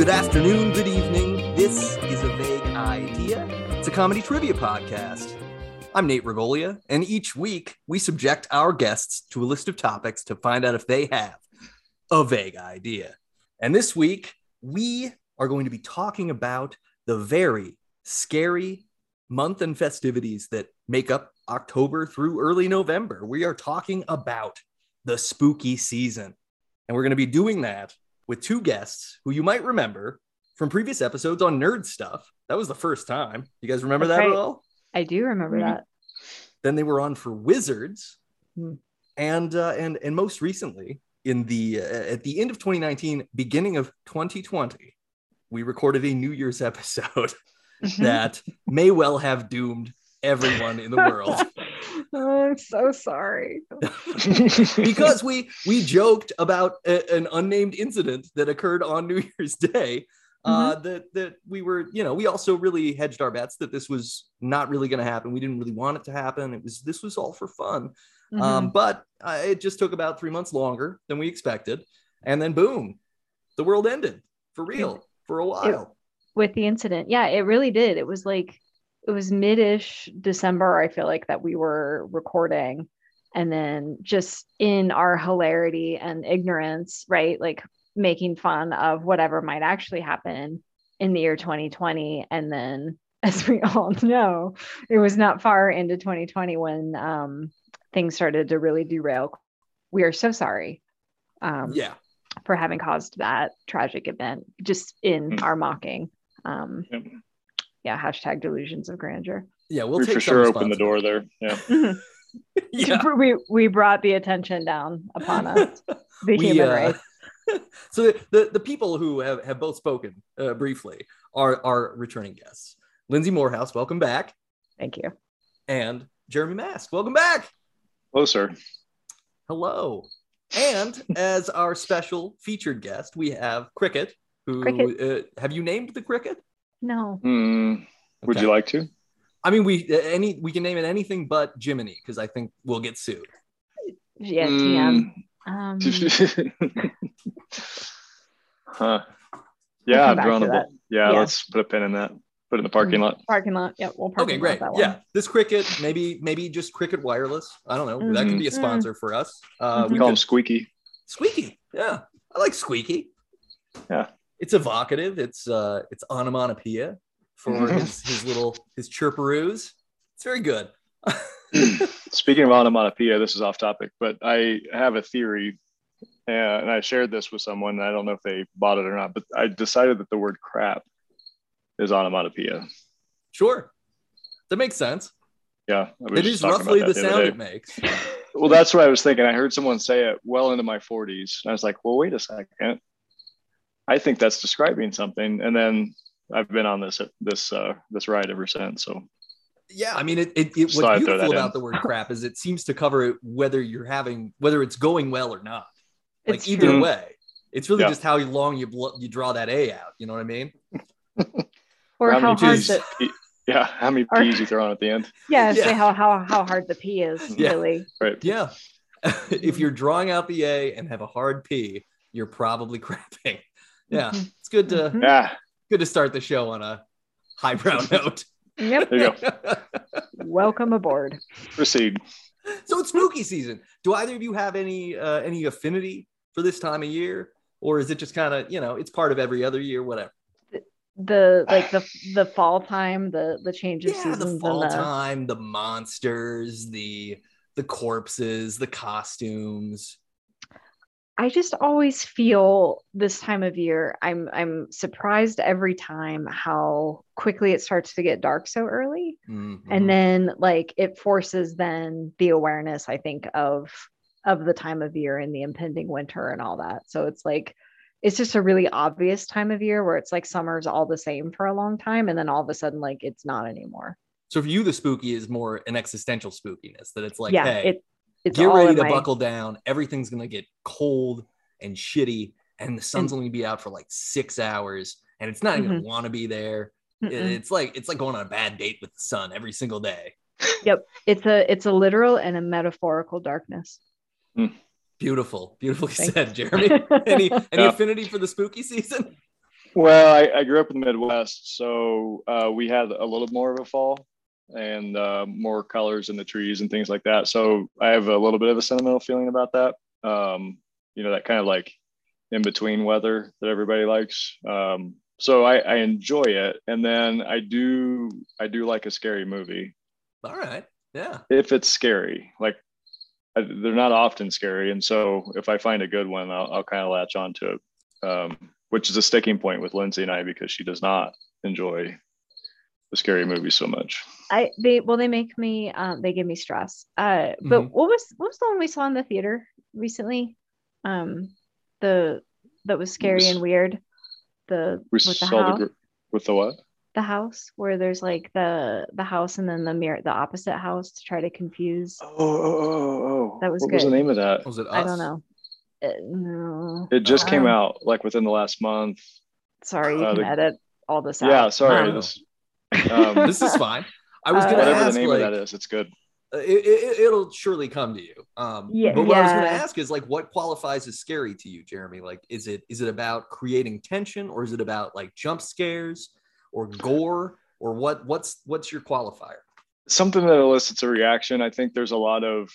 Good afternoon, good evening. This is a vague idea. It's a comedy trivia podcast. I'm Nate Regolia, and each week we subject our guests to a list of topics to find out if they have a vague idea. And this week we are going to be talking about the very scary month and festivities that make up October through early November. We are talking about the spooky season. And we're going to be doing that with two guests who you might remember from previous episodes on nerd stuff. That was the first time. You guys remember That's that right. at all? I do remember Mm-hmm. Mhm. that. Then they were on for Wizards, Hmm. and uh, and and most recently in the uh, at the end of 2019, beginning of 2020, we recorded a New Year's episode Mm-hmm. that may well have doomed everyone in the world oh, I'm so sorry. because we we joked about a- an unnamed incident that occurred on New Year's Day. Uh, Mm-hmm. that that we were, you know, we also really hedged our bets that this was not really going to happen. We didn't really want it to happen. It was this was all for fun. Mhm. Um, but uh, it just took about three months longer than we expected, and then boom, the world ended for real for a while. With the incident, yeah, it really did. It was like it was mid-ish December. I feel like that we were recording, and then just in our hilarity and ignorance, right, like making fun of whatever might actually happen in the year 2020, and then. As we all know, it was not far into 2020 when um, things started to really derail. We are so sorry. Um, yeah, for having caused that tragic event just in Mm. our mocking. Um. Yeah, hashtag delusions of grandeur. yeah, we'll we take for sure open the door there. Yeah. Yeah. we, we brought the attention down upon us, the We, human uh, race. so the, the, the people who have, have both spoken uh, briefly are are returning guests. Lindsay Morehouse, welcome back, Thank you. and Jeremy Mast, welcome back. Hello, sir. Hello. And as our special featured guest, we have Cricket. Who Cricket. Uh, have you named the Cricket? No. Hmm, would Okay. you like to? I mean, we uh, any we can name it anything but Jiminy because I think we'll get sued. Yeah, Hmm. TM. Um, huh. Yeah, come I've drawn a that. yeah, Yeah. let's put a pin in that. Put it in the parking lot. parking lot. Yep, we'll park Okay, great. That one. Yeah, this Cricket, maybe maybe just Cricket Wireless. I don't know. That could be a sponsor for us. Uh, Mhm. we Call could him Squeaky. Squeaky. Yeah, I like Squeaky. Yeah. It's evocative. It's uh, it's onomatopoeia for Mhm. his his little his chirperoos. It's very good. Speaking of onomatopoeia, this is off topic, but I have a theory, uh, and I shared this with someone. and I don't know if they bought it or not, but I decided that the word crap is onomatopoeia. sure, that makes sense. Yeah, I was It is roughly about the sound it makes. Well, that's what I was thinking. I heard someone say it well into my 40s. And I was like, well, wait a second. I think that's describing something. And then I've been on this this uh, this ride ever since. So Yeah, I mean, it, it, it Just thought what's I'd beautiful about in. the word crap is it seems to cover it whether you're having whether it's going well or not. Like It's either true. way, it's really Yeah. just how long you bl- you draw that A out. You know what I mean? Or how many hard P's? the yeah, how many Or- P's you throw on at the end? yeah, Yeah. say how how how hard the P is Yeah. really. Right. Yeah. if you're drawing out the A and have a hard P, you're probably crapping. Yeah, Mhm. it's good to Mhm. Yeah, good to start the show on a highbrow note. Yep. there you go. Welcome aboard. Proceed. so it's spooky season. Do either of you have any uh, any affinity for this time of year, or is it just kind of you know it's part of every other year, whatever? the like the the fall time, the the change of Yeah, seasons, the fall and the time, the monsters, the the corpses, the costumes. I just always feel this time of year. I'm I'm surprised every time how quickly it starts to get dark so early, Mhm. and then like it forces then the awareness. I think of of the time of year and the impending winter and all that. So it's like it's just a really obvious time of year where it's like summer's all the same for a long time, and then all of a sudden like it's not anymore. so for you, the spooky is more an existential spookiness that it's like, yeah, hey, it it's get all ready to my- buckle down. Everything's gonna get cold and shitty, and the sun's And- only gonna be out for like six hours, and it's not even gonna want to be there. Mm-mm. It's like it's like going on a bad date with the sun every single day. Yep. It's a it's a literal and a metaphorical darkness. Beautiful, beautifully Thank said, Jeremy. any any Yeah. affinity for the spooky season? Well, I, I, grew up in the Midwest, so uh, we had a little more of a fall and uh, more colors in the trees and things like that. So I have a little bit of a sentimental feeling about that. Um, you know, that kind of like in between weather that everybody likes. Um, so I, I enjoy it, and then I do I do like a scary movie. All right, yeah. If it's scary, like I, they're not often scary, and so if I find a good one, I'll, I'll kind of latch onto it. Um, which is a sticking point with Lindsay and I because she does not enjoy the scary movies so much. I they well they make me um they give me stress. Uh but mm-hmm. what was what was the one we saw in the theater recently? Um the that was scary was, and weird. The we with the house. The, with the what? The house where there's like the the house and then the mirror the opposite house to try to confuse. Oh oh oh oh. That was what good. was the name of that? Was it us? I don't know. Uh, no. It just um, came out like within the last month. Sorry, you uh, can the, edit all this out. Yeah, sorry. This, um, this is fine. I was uh, gonna whatever ask, the name like, of that is. It's good. Uh, it, will it, surely come to you. Um, yeah, but what yeah. I was going to ask is like, what qualifies as scary to you, Jeremy? Like, is it is it about creating tension, or is it about like jump scares, or gore, or what? What's what's your qualifier? Something that elicits a reaction. I think there's a lot of,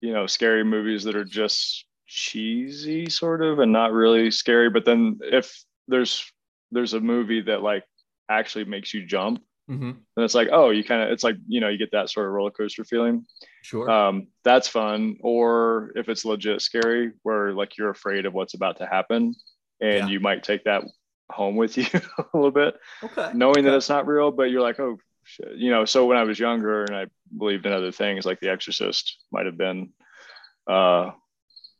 you know, scary movies that are just cheesy, sort of, and not really scary. But then if there's there's a movie that like actually makes you jump Mm-hmm. And it's like, oh, you kind of, it's like, you know, you get that sort of roller coaster feeling. Sure. Um, that's fun. Or if it's legit scary, where like you're afraid of what's about to happen and yeah. you might take that home with you a little bit. Okay. Knowing okay. that it's not real, but you're like, oh, shit. you know, so when I was younger and I believed in other things, like The Exorcist might have been uh,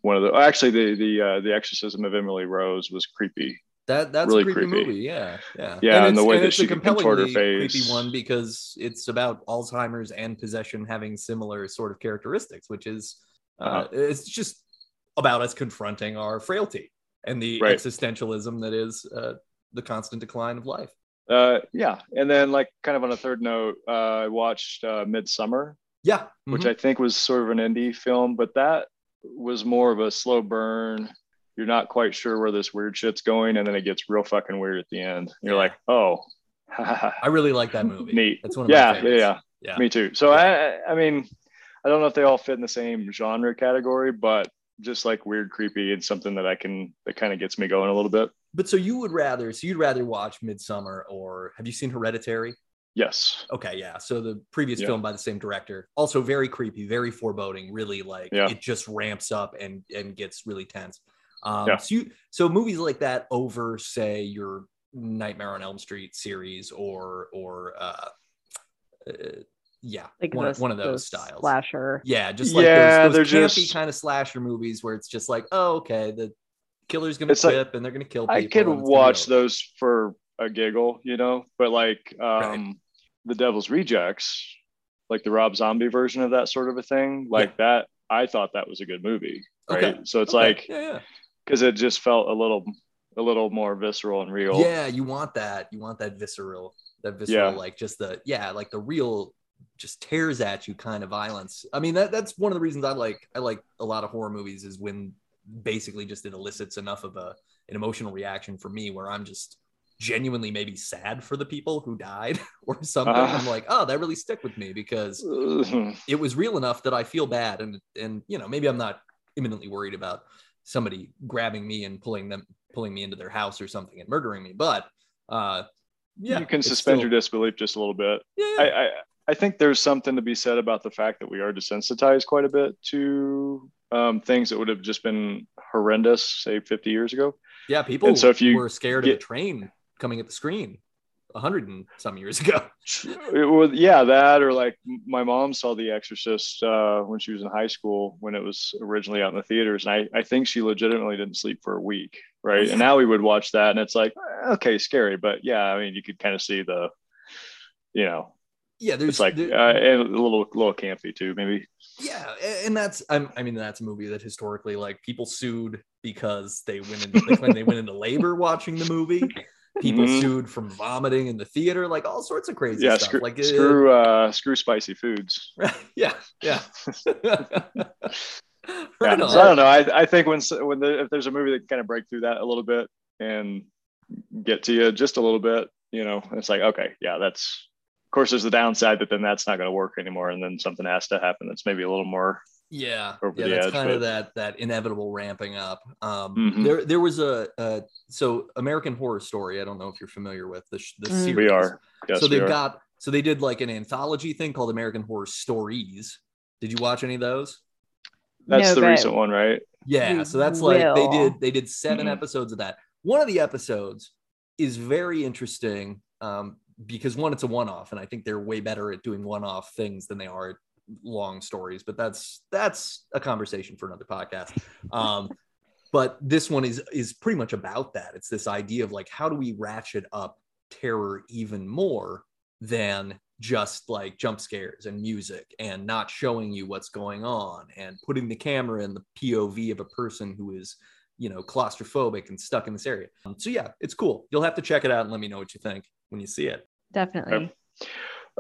one of the, actually, the, the, uh, the Exorcism of Emily Rose was creepy. That that's really a creepy, creepy, movie. Yeah, yeah, yeah. And, and the way and that she contort her face, creepy one because it's about Alzheimer's and possession having similar sort of characteristics, which is uh, uh-huh. it's just about us confronting our frailty and the right. existentialism that is uh, the constant decline of life. Uh, yeah, and then like kind of on a third note, uh, I watched uh, Midsommar. Yeah, mm-hmm. which I think was sort of an indie film, but that was more of a slow burn you're not quite sure where this weird shit's going, and then it gets real fucking weird at the end. You're yeah. like, oh, I really like that movie. Neat. That's one of yeah, my favorites. Yeah, yeah, yeah. Me too. So yeah. I, I mean, I don't know if they all fit in the same genre category, but just like weird, creepy, and something that I can that kind of gets me going a little bit. But so you would rather, so you'd rather watch Midsommar, or have you seen Hereditary? Yes. Okay, yeah. So the previous yeah. film by the same director, also very creepy, very foreboding, really like it just ramps up and and gets really tense. Um, yeah. so, you, so movies like that over, say, your Nightmare on Elm Street series or or uh, uh yeah, like one, one of those styles. Slasher. Yeah, just like yeah, those, those campy just... kind of slasher movies where it's just like, oh, okay, the killer's gonna it's like, and they're gonna kill people. I could watch those for a giggle, you know, but like um right. the Devil's Rejects, like the Rob Zombie version of that sort of a thing, like yeah. that. I thought that was a good movie. Right. Okay. So it's okay. like yeah, yeah because it just felt a little a little more visceral and real. Yeah, you want that. You want that visceral, that visceral, yeah. like just the yeah, like the real just tears at you kind of violence. I mean, that that's one of the reasons I like I like a lot of horror movies is when basically just it elicits enough of a an emotional reaction for me where I'm just genuinely maybe sad for the people who died or something. Uh, I'm like, oh, that really stick with me because it was real enough that I feel bad and and you know maybe I'm not imminently worried about somebody grabbing me and pulling them pulling me into their house or something and murdering me. But uh yeah you can suspend still... your disbelief just a little bit. Yeah. I, I i think there's something to be said about the fact that we are desensitized quite a bit to um, things that would have just been horrendous say 50 years ago. Yeah people and so if you were scared get, of a train coming at the screen a hundred and some years ago. it was yeah, that or like my mom saw The Exorcist uh, when she was in high school when it was originally out in the theaters, and I I think she legitimately didn't sleep for a week, right? And now we would watch that, and it's like okay, scary, but yeah, I mean you could kind of see the, you know. Yeah, there's it's like there, uh, a little little campy too, maybe. Yeah, and that's I'm, I mean that's a movie that historically like people sued because they went into like, when they went into labor watching the movie people mm-hmm. sued from vomiting in the theater, like all sorts of crazy yeah, stuff. Screw, like screw, uh, screw spicy foods. yeah, yeah. right yeah. So I don't know. I, I think when when the, if there's a movie that can kind of break through that a little bit and get to you just a little bit. You know, it's like okay, yeah, that's. Of course, there's the downside that then that's not going to work anymore, and then something has to happen that's maybe a little more yeah over yeah the that's edge, kind of that that inevitable ramping up um Mhm. there there was a uh so american horror story i don't know if you're familiar with the, the Mm. series We are. Yes, so they've are. got so they did like an anthology thing called american horror stories did you watch any of those That's No, the recent one, right? yeah We so that's like they did they did 7 Mhm. episodes of that one of the episodes is very interesting um because one it's a one-off and i think they're way better at doing one-off things than they are at long stories but that's that's a conversation for another podcast. Um but this one is is pretty much about that. It's this idea of like how do we ratchet up terror even more than just like jump scares and music and not showing you what's going on and putting the camera in the POV of a person who is you know claustrophobic and stuck in this area. Um, so yeah it's cool. You'll have to check it out and let me know what you think when you see it. Definitely.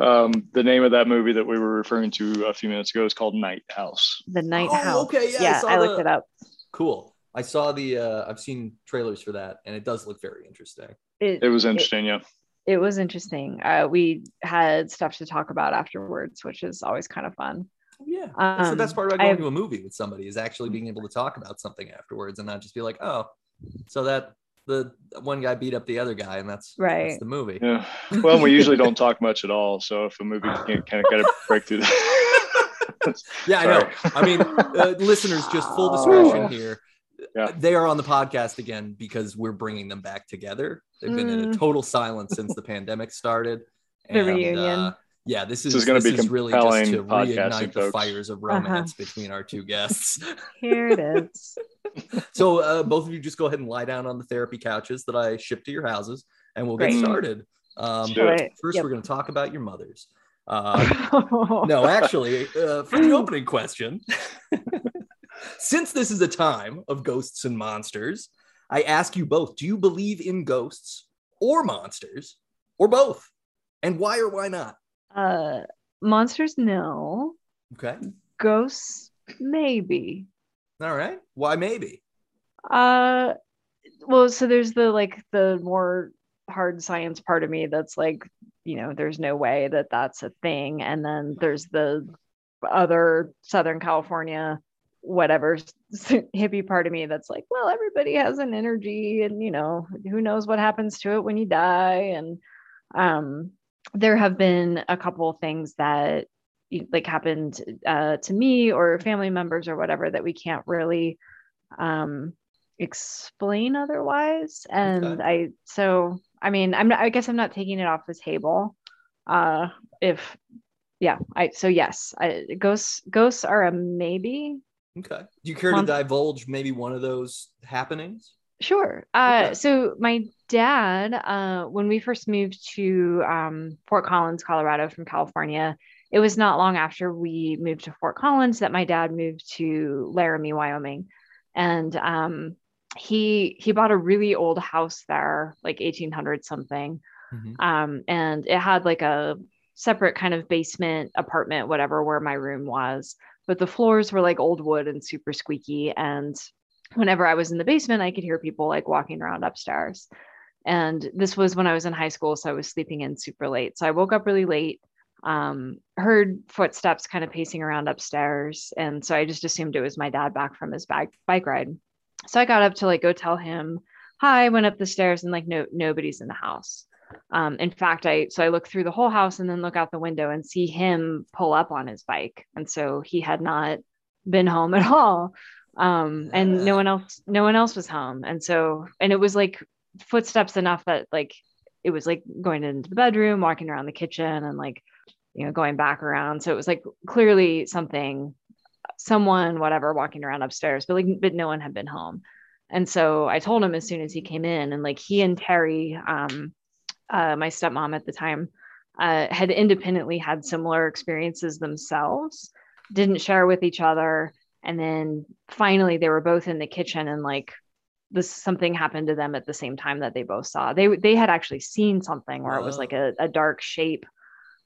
Um, the name of that movie that we were referring to a few minutes ago is called Night House. The night Oh, house. okay, yeah, I yeah, saw I, looked the- it up. cool i saw the uh i've seen trailers for that and it does look very interesting It, It was interesting, yeah. it was interesting. Uh, we had stuff to talk about afterwards, which is always kind of fun. yeah that's the Um, best part about I going have- to a movie with somebody is actually being able to talk about something afterwards and not just be like oh so that the one guy beat up the other guy and that's Right. that's the movie Yeah. Well, we usually don't talk much at all. So if a movie can kind of get a breakthrough, yeah i know i mean uh, listeners just full discretion here Yeah. they are on the podcast again because we're bringing them back together they've been in a Mm. total silence since the pandemic started The reunion. uh, yeah this is This is gonna be really just to podcasting, reignite the folks. fires of Uh-huh. romance between our two guests Here it is. so uh, both of you just go ahead and lie down on the therapy couches that i ship to your houses and we'll get started um, Do it. Right. first Yep. we're going to talk about your mothers uh, no, actually, uh, for the opening question, since this is a time of ghosts and monsters, I ask you both do you believe in ghosts or monsters or both? And why or why not? Uh, monsters, no. Okay. Ghosts, maybe. All right. Why maybe? Uh, well, so there's the like the more hard science part of me that's like, you know, there's no way that that's a thing, and then there's the other Southern California, whatever hippie part of me that's like, well, everybody has an energy, and you know, who knows what happens to it when you die, and um, there have been a couple things that like happened uh, to me or family members or whatever that we can't really um explain otherwise and Okay. i so i mean i'm not i guess i'm not taking it off the table uh if yeah i so yes I, ghosts ghosts are a maybe Okay. Do you care to divulge maybe one of those happenings? Sure. Uh, Okay. So my dad, uh, when we first moved to um, Fort Collins, Colorado, from California, it was not long after we moved to Fort Collins that my dad moved to Laramie, Wyoming, and um, he he bought a really old house there, like 1800 something, Mhm. um, and it had like a separate kind of basement apartment, whatever, where my room was. But the floors were like old wood and super squeaky. And whenever I was in the basement, I could hear people like walking around upstairs. And this was when I was in high school. So I was sleeping in super late. So I woke up really late, um, heard footsteps kind of pacing around upstairs. And so I just assumed it was my dad back from his bike, bike ride. So I got up to like go tell him hi, went up the stairs and like no nobody's in the house. Um, in fact, I so I look through the whole house and then look out the window and see him pull up on his bike, and so he had not been home at all. Um, and no one else, no one else was home, and so and it was like footsteps enough that like it was like going into the bedroom, walking around the kitchen, and like you know going back around. So it was like clearly something, someone, whatever, walking around upstairs, but like but no one had been home. And so I told him as soon as he came in, and like he and Terry, um, uh, my stepmom at the time, uh, had independently had similar experiences themselves, didn't share with each other. And then finally, they were both in the kitchen, and like this something happened to them at the same time that they both saw. They they had actually seen something where it was like a, a dark shape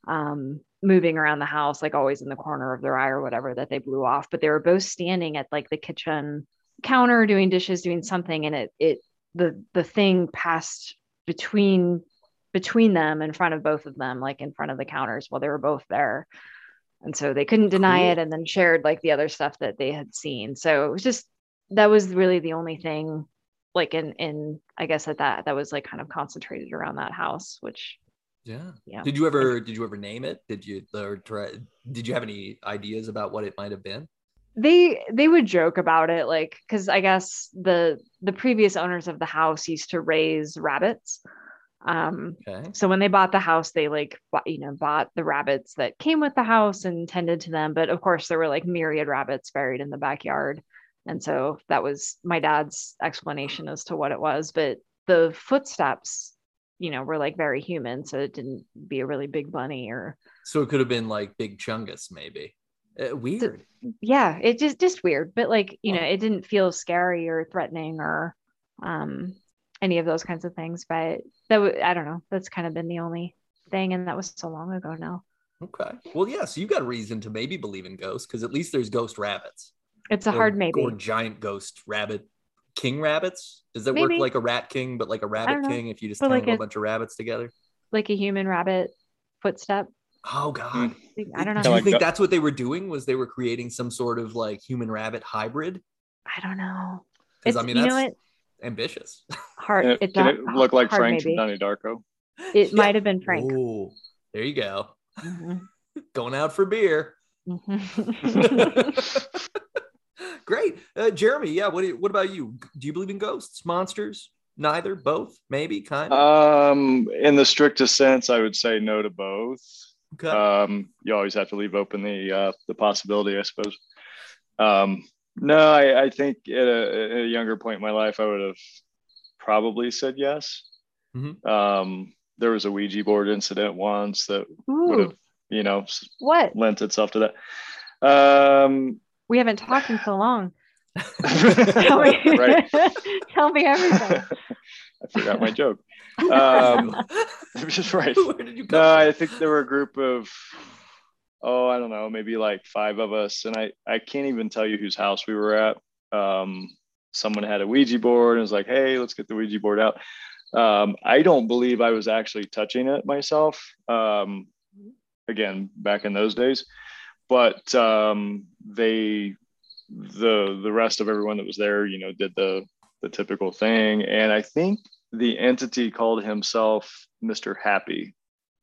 um, moving around the house, like always in the corner of their eye or whatever that they blew off. But they were both standing at like the kitchen counter doing dishes, doing something, and it it the the thing passed between between them in front of both of them, like in front of the counters while they were both there. And so they couldn't deny Cool. it and then shared like the other stuff that they had seen. So it was just that was really the only thing like in in I guess at that that was like kind of concentrated around that house, which Yeah. Yeah. Did you ever did you ever name it? Did you or try did you have any ideas about what it might have been? they they would joke about it like because i guess the the previous owners of the house used to raise rabbits um Okay. so when they bought the house they like bought, you know bought the rabbits that came with the house and tended to them but of course there were like myriad rabbits buried in the backyard and so that was my dad's explanation as to what it was but the footsteps you know were like very human so it didn't be a really big bunny or So it could have been like Big Chungus, maybe. Uh, weird. yeah it just just weird but like you know it didn't feel scary or threatening or um any of those kinds of things but that w- i don't know that's kind of been the only thing and that was so long ago now Okay. Well, yeah. So you got a reason to maybe believe in ghosts because at least there's ghost rabbits. it's a Or- hard maybe Or giant ghost rabbit king rabbits. Does that Maybe. work like a rat king, but like a rabbit king if you just But tangle like a a- bunch of rabbits together? like a human rabbit footstep Oh God. Mm, i don't know Do you think that's what they were doing? Was they were creating some sort of like human rabbit hybrid? i don't know Because I mean you that's know what ambitious. hard it, it's can a it look like hard Frank maybe. from Donnie Darko? it Yeah. might have been frank Ooh, there you go. Mhm. Going out for beer. Mhm. Great, uh, Jeremy. Yeah. What do you, What about you? Do you believe in ghosts, monsters? Neither, both, maybe, kind of. Um, in the strictest sense, I would say no to both. okay. Um, you always have to leave open the uh, the possibility, I suppose. Um, no, I, I think at a, at a younger point in my life, I would have probably said yes. Mhm. Um, there was a Ouija board incident once that would have, you know, what lent itself to that. Um, we haven't talked in so long tell me right. tell me everything I forgot my joke. Um, just right. Where did you come No, from? I think there were a group of, oh, I don't know, maybe like five of us, and I I can't even tell you whose house we were at. Um, someone had a Ouija board and was like, "Hey, let's get the Ouija board out." Um, I don't believe I was actually touching it myself. Um, again, back in those days, but um, they, the the rest of everyone that was there, you know, did the the typical thing, and I think the entity called himself Mr. Happy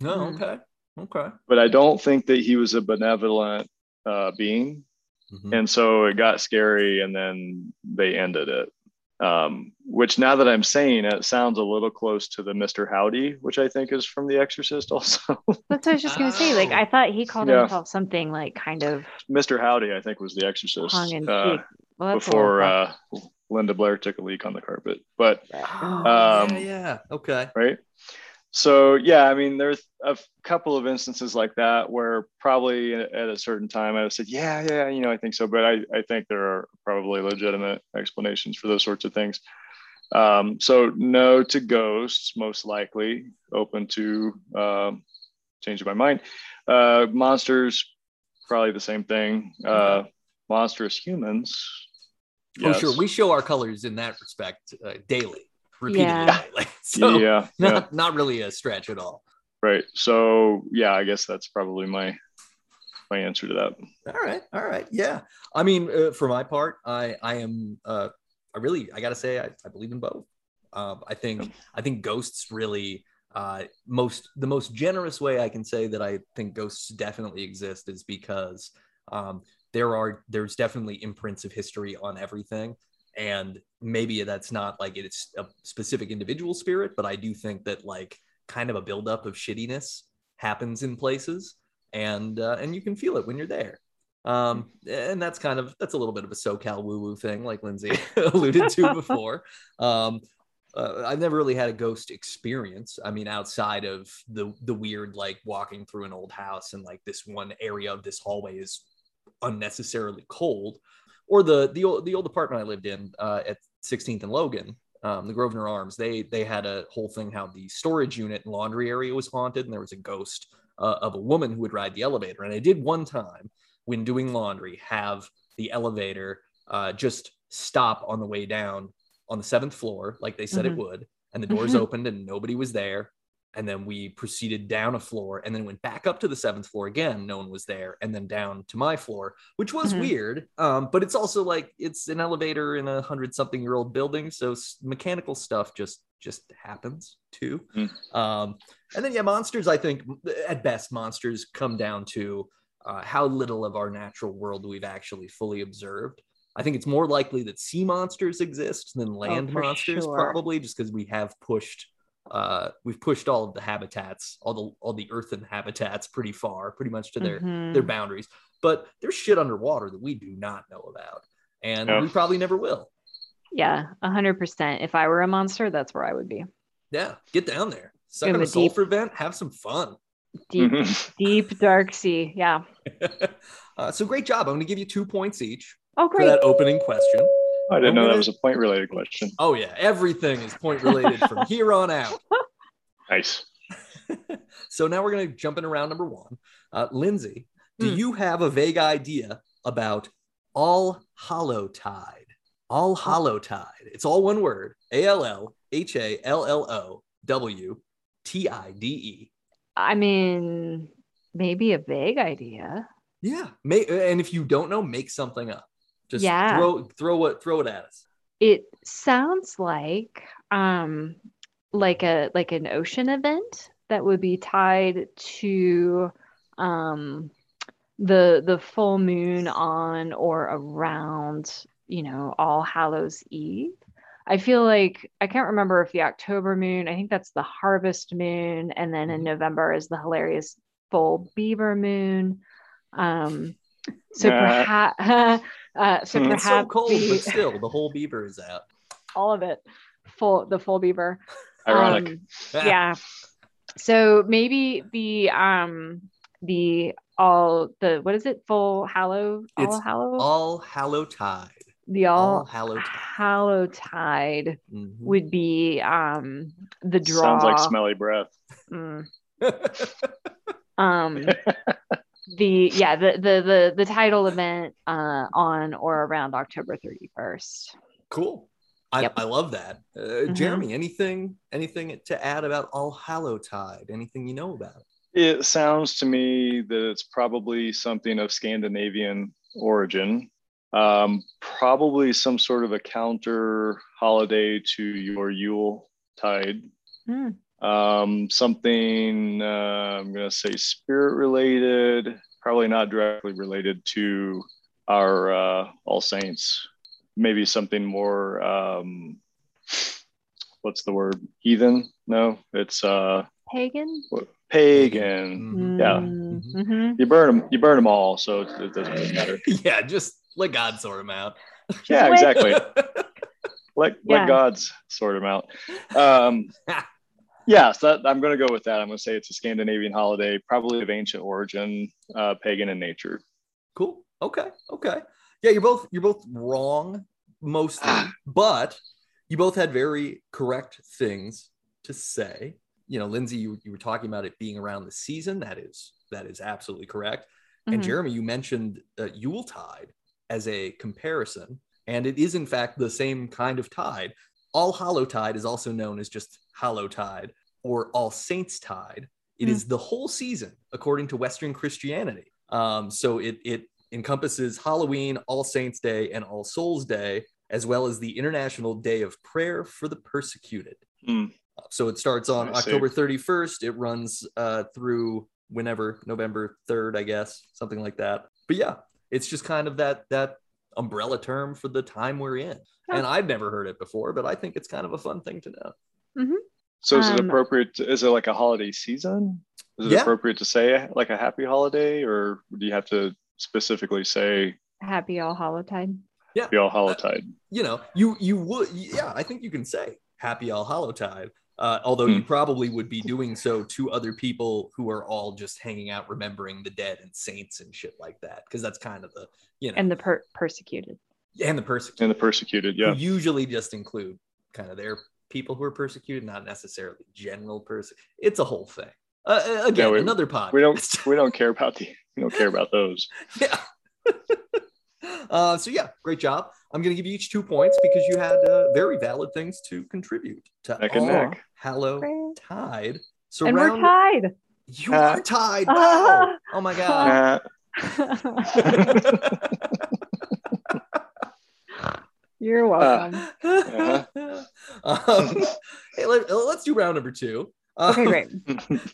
No, Mhm. okay, okay. but I don't think that he was a benevolent uh, being. Mhm. And so it got scary and then they ended it. Um, which now that I'm saying it sounds a little close to the Mr. Howdy, which I think is from The Exorcist also. That's what I was just gonna say. Like. I thought he called Yeah. himself something like kind of Mr. Howdy, I think, was The Exorcist tongue in cheek. uh, well, before little uh, Linda Blair took a leak on the carpet. But. Oh, Um, yeah, yeah. Okay. right? So yeah, I mean, there's a couple of instances like that where probably at a certain time I would said, yeah, yeah, you know, I think so, but I, I think there are probably legitimate explanations for those sorts of things. Um, so no to ghosts, most likely. Open to um, changing my mind. Uh, monsters, probably the same thing. Uh, monstrous humans. Oh, yes. sure. We show our colors in that respect uh, daily, repeatedly Yeah. daily. So yeah, yeah. not not really a stretch at all. Right. So yeah, I guess that's probably my my answer to that. All right, all right, yeah. I mean, uh, for my part, I I am uh, I really I gotta say I, I believe in both. Um, I think I think ghosts really uh, most the most generous way I can say that I think ghosts definitely exist is because um, there are there's definitely imprints of history on everything, and maybe that's not like it's a specific individual spirit, but I do think that like kind of a buildup of shittiness happens in places and uh, and you can feel it when you're there. Um, and that's kind of that's a little bit of a SoCal woo woo thing, like Lindsay alluded to before. Um, uh, I've never really had a ghost experience. I mean, outside of the the weird like walking through an old house and like this one area of this hallway is unnecessarily cold, or the the old the old apartment I lived in uh, at 16th and Logan, um, the Grosvenor Arms. They they had a whole thing how the storage unit and laundry area was haunted, and there was a ghost uh, of a woman who would ride the elevator. And I did one time when doing laundry have the elevator uh, just stop on the way down on the seventh floor, like they said Mhm. it would, and the doors opened and nobody was there. And then we proceeded down a floor and then went back up to the seventh floor again. No one was there. And then down to my floor, which was Mhm. weird. Um, but it's also like it's an elevator in a hundred something year old building. So s- mechanical stuff just just happens too. Mm. Um, and then yeah, monsters, I think at best, monsters come down to uh, how little of our natural world we've actually fully observed. I think it's more likely that sea monsters exist than land for monsters, sure. probably just because we have pushed uh we've pushed all of the habitats all the all the earthen habitats pretty far pretty much to their Mhm. their boundaries but there's shit underwater that we do not know about and Yeah. we probably never will Yeah, a hundred percent. If I were a monster, that's where I would be. yeah get down there suck In on a the deep- sulfur vent have some fun Deep, Mhm. deep dark sea. Yeah. uh, so great job i'm going to give you two points each Oh, for great. that opening question I didn't I'm know gonna- that was a point related question. oh yeah everything is point related from here on out Nice. so now we're going to jump into round number one. Uh, Lindsay, do Hmm. you have a vague idea about All Hallow Tide? All Hallow Tide. It's all one word A L L H A L L O W T I D E. I mean, maybe a vague idea. Yeah. May, and if you don't know, make something up. Just Yeah. throw throw it throw it at us. It sounds like um like a like an ocean event that would be tied to um the the full moon on or around, you know, All Hallows Eve. I feel like I can't remember if the October moon, I think that's the harvest moon, and then in Mhm. November is the hilarious full beaver moon. Um so Nah. perhaps uh, so Hmm. It's so cold, the- but still, the whole beaver is out. all of it full the full beaver Ironic. Um, yeah so maybe the um the all the what is it full hallow all It's hallow All Hallow Tide. the all, All Hallow Tide. hallow tide Mhm. would be um the draw Sounds like smelly breath. Mm. um the yeah the, the the the title event uh on or around october 31st Cool. I, Yep. I love that. Uh, Mhm. Jeremy, anything anything to add about All Hallow Tide? Anything you know about? It It sounds to me that it's probably something of Scandinavian origin. Um, probably some sort of a counter holiday to your Yule tide. Hmm. Um, something uh, I'm going to say spirit related, probably not directly related to our uh, All Saints. Maybe something more, um, what's the word? Heathen? No, it's uh, pagan pagan. Mhm. Yeah. Mhm. Mhm. You burn them. You burn them all, so it, it doesn't really matter. yeah, just let God sort them out. Yeah, What? exactly. Let Yeah. let God's sort them out. Um, yeah, so that, I'm going to go with that. I'm going to say it's a Scandinavian holiday, probably of ancient origin, uh, pagan in nature. cool. Okay. Okay. Yeah, you're both you're both wrong mostly, Ah. but you both had very correct things to say. You know, Lindsay, you, you were talking about it being around the season. That is that is absolutely correct. And Mhm. Jeremy, you mentioned uh, Yuletide as a comparison, and it is in fact the same kind of tide. All Hallow Tide is also known as just Hallow Tide or All Saints Tide. It Hmm. is the whole season according to Western Christianity. Um, so it it encompasses Halloween, All Saints Day, and All Souls Day, as well as the International Day of Prayer for the Persecuted. Hmm. So it starts on I see. October 31st. It runs uh, through whenever November 3rd, I guess, something like that. But yeah, it's just kind of that that umbrella term for the time we're in. Yeah. And I've never heard it before, but I think it's kind of a fun thing to know. So is it Um, appropriate? To, is it like a holiday season? Is it Yeah. appropriate to say like a happy holiday, or do you have to specifically say happy all hallowtide the All Hallowtide? You know, you you would yeah, I think you can say Happy All Hallowtide. Uh, although you Hmm. probably would be doing so to other people who are all just hanging out, remembering the dead and saints and shit like that, because that's kind of the you know and the per- persecuted and the persecuted. And the persecuted, yeah. usually just include kind of their people who are persecuted, not necessarily general person. It's a whole thing. Uh, uh, again, Yeah, we- another podcast. We don't we don't care about the we don't care about those. yeah. uh, so yeah, great job. I'm going to give you each two points because you had uh, very valid things to contribute to Neck and our neck. Hallow Tide. So and we're tied. You Uh, are tied. Wow. oh my god. Uh, You're welcome. um, hey, let, us do round number two. Uh, okay, great.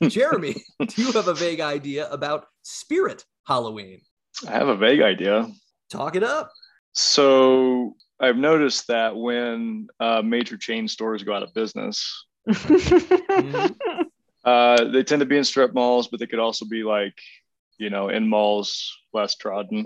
Jeremy, do you have a vague idea about Spirit Halloween? I have a vague idea. Talk it up. So I've noticed that when uh, major chain stores go out of business, uh, they tend to be in strip malls, but they could also be like, you know, in malls less trodden.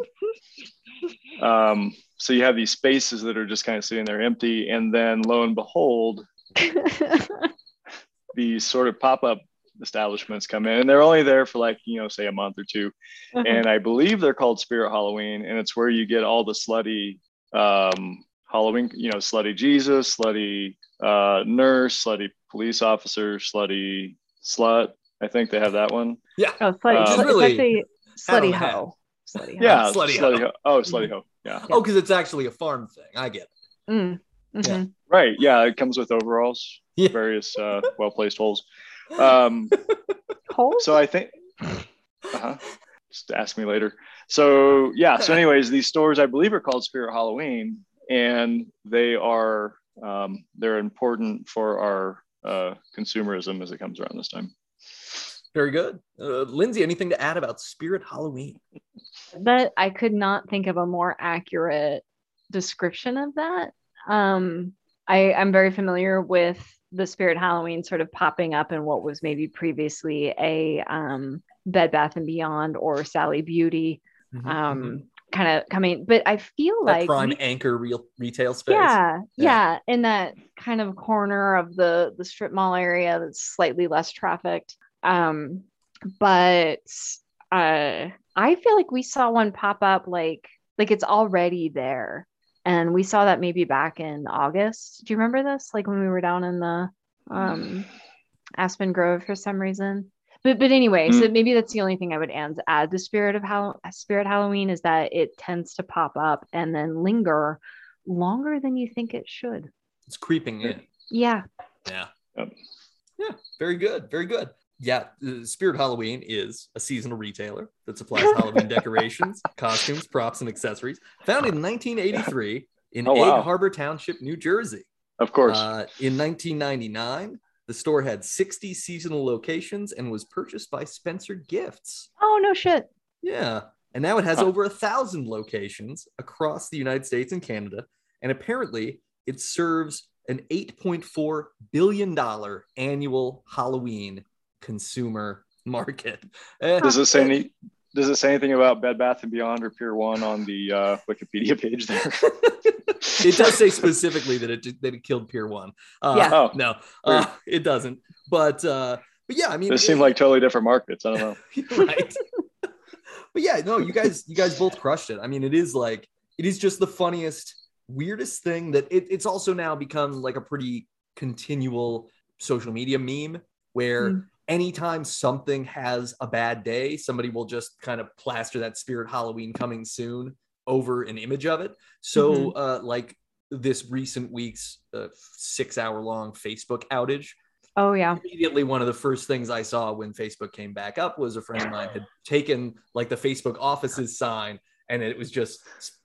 Um, so you have these spaces that are just kind of sitting there empty, and then lo and behold, these sort of pop-up establishments come in, and they're only there for like, you know, say a month or two, and I believe they're called Spirit Halloween, and it's where you get all the slutty um, Halloween, you know, slutty Jesus, slutty uh, nurse, slutty police officer, slutty slut. I think they have that one. Yeah. oh, slutty. Um, it's really actually hat on slutty the hoe. Slutty hoe. Yeah, slutty slutty, hoe. ho. Oh, slutty ho. Yeah. Oh, because it's actually a farm thing. I get it. Mm, Yeah. mhm. Right. Yeah. It comes with overalls, Yeah. various uh, well placed holes. Um, Holes? so I think, uh-huh. just ask me later. So, yeah. So, anyways, these stores, I believe, are called Spirit Halloween, and they are. Um, they're important for our uh, consumerism as it comes around this time. Very good. Uh, Lindsay, anything to add about Spirit Halloween? that I could not think of a more accurate description of that. Um, I, I'm very familiar with the Spirit Halloween sort of popping up in what was maybe previously a um, Bed Bath and Beyond or Sally Beauty um, kind of coming, but I feel Mm-hmm. that like prime we- anchor real retail space. yeah, Yeah. yeah, in that kind of corner of the the strip mall area that's slightly less trafficked. Um, but uh, I feel like we saw one pop up like like it's already there, and we saw that maybe back in August. Do you remember this? Like when we were down in the um, Aspen Grove for some reason. But but anyway, so maybe that's the only thing I would add, add the spirit of Hall- Spirit Halloween is that it tends to pop up and then linger longer than you think it should. It's creeping in. Yeah. Yeah. Yep. Yeah. Very good. Very good. Yeah. uh, Spirit Halloween is a seasonal retailer that supplies Halloween decorations, costumes, props, and accessories. Founded in 1983 in Oh, wow. Egg Harbor Township, New Jersey. Of course. Uh, in 1999, the store had 60 seasonal locations and was purchased by Spencer Gifts. Oh no shit. Yeah. And now it has Huh. over a thousand locations across the United States and Canada. And apparently it serves an $8.4 billion annual Halloween consumer market. Eh, does it say any? Does it say anything about Bed Bath and Beyond or Pier One on the uh, Wikipedia page there? it does say specifically that it that it killed Pier One. Uh, Yeah. Oh, no, uh, it doesn't. But uh, but yeah, I mean, Those seem like totally different markets. I don't know. right. but yeah, no, you guys, you guys both crushed it. I mean, it is like it is just the funniest, weirdest thing that it, it's also now become like a pretty continual social media meme where Mm. Anytime something has a bad day, somebody will just kind of plaster that spirit Halloween coming soon over an image of it. So uh like this recent week's uh, six hour long Facebook outage Oh yeah. immediately one of the first things I saw when Facebook came back up was a friend of mine had taken like the Facebook office's sign and it was just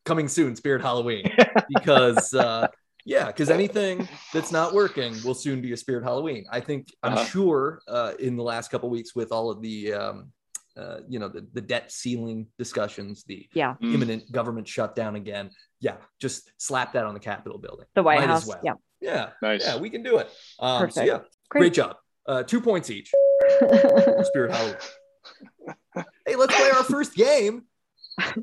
coming soon, Spirit Halloween. Because uh yeah, because anything that's not working will soon be a Spirit Halloween. I think I'm Uh-huh. sure uh in the last couple weeks with all of the um uh, you know the, the debt ceiling discussions, the Yeah. Mm. imminent government shutdown again. Yeah, just slap that on the Capitol building. The White Might as House. well. Yeah. Yeah, Nice. yeah, we can do it. Um, so yeah, great. Great. job. Uh, two points each. Spirit Halloween. hey, let's play our first game.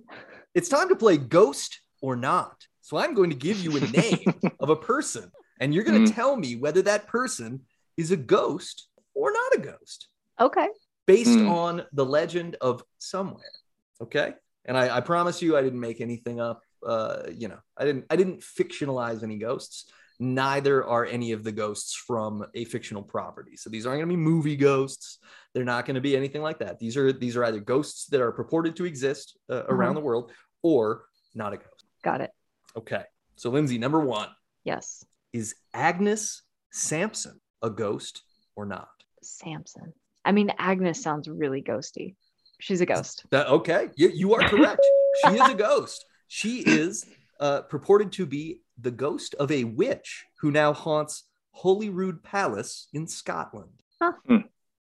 It's time to play Ghost or Not. So I'm going to give you a name of a person, and you're going to tell me whether that person is a ghost or not a ghost okay. based Hmm. on the legend of somewhere. Okay. And I, I promise you, I didn't make anything up. Uh, you know, I didn't I didn't fictionalize any ghosts. Neither are any of the ghosts from a fictional property. So these aren't going to be movie ghosts. They're not going to be anything like that. These are these are either ghosts that are purported to exist uh, around the world or not a ghost. Got it. Okay. So, Lindsay, number one Yes. is Agnes Sampson a ghost or not? Sampson. I mean, Agnes sounds really ghosty. She's a ghost. That, okay. You, you are correct. she is a ghost. She is uh, purported to be the ghost of a witch who now haunts Holyrood Palace in Scotland. Huh. Hmm.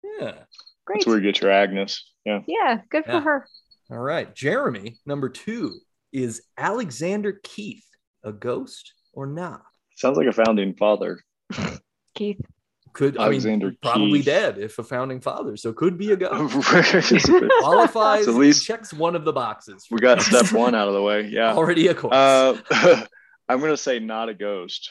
Yeah. Great. That's where you get your Agnes. Yeah. Yeah, good for Yeah. her. All right. Jeremy, number two is Alexander Keith a ghost or not? Sounds like a founding father. Keith. Could Alexander I mean probably Keith. dead if a founding father, so could be a ghost. Qualifies at least- checks one of the boxes. We got step one out of the way. Yeah. Already a ghost. Uh, I'm gonna say not a ghost.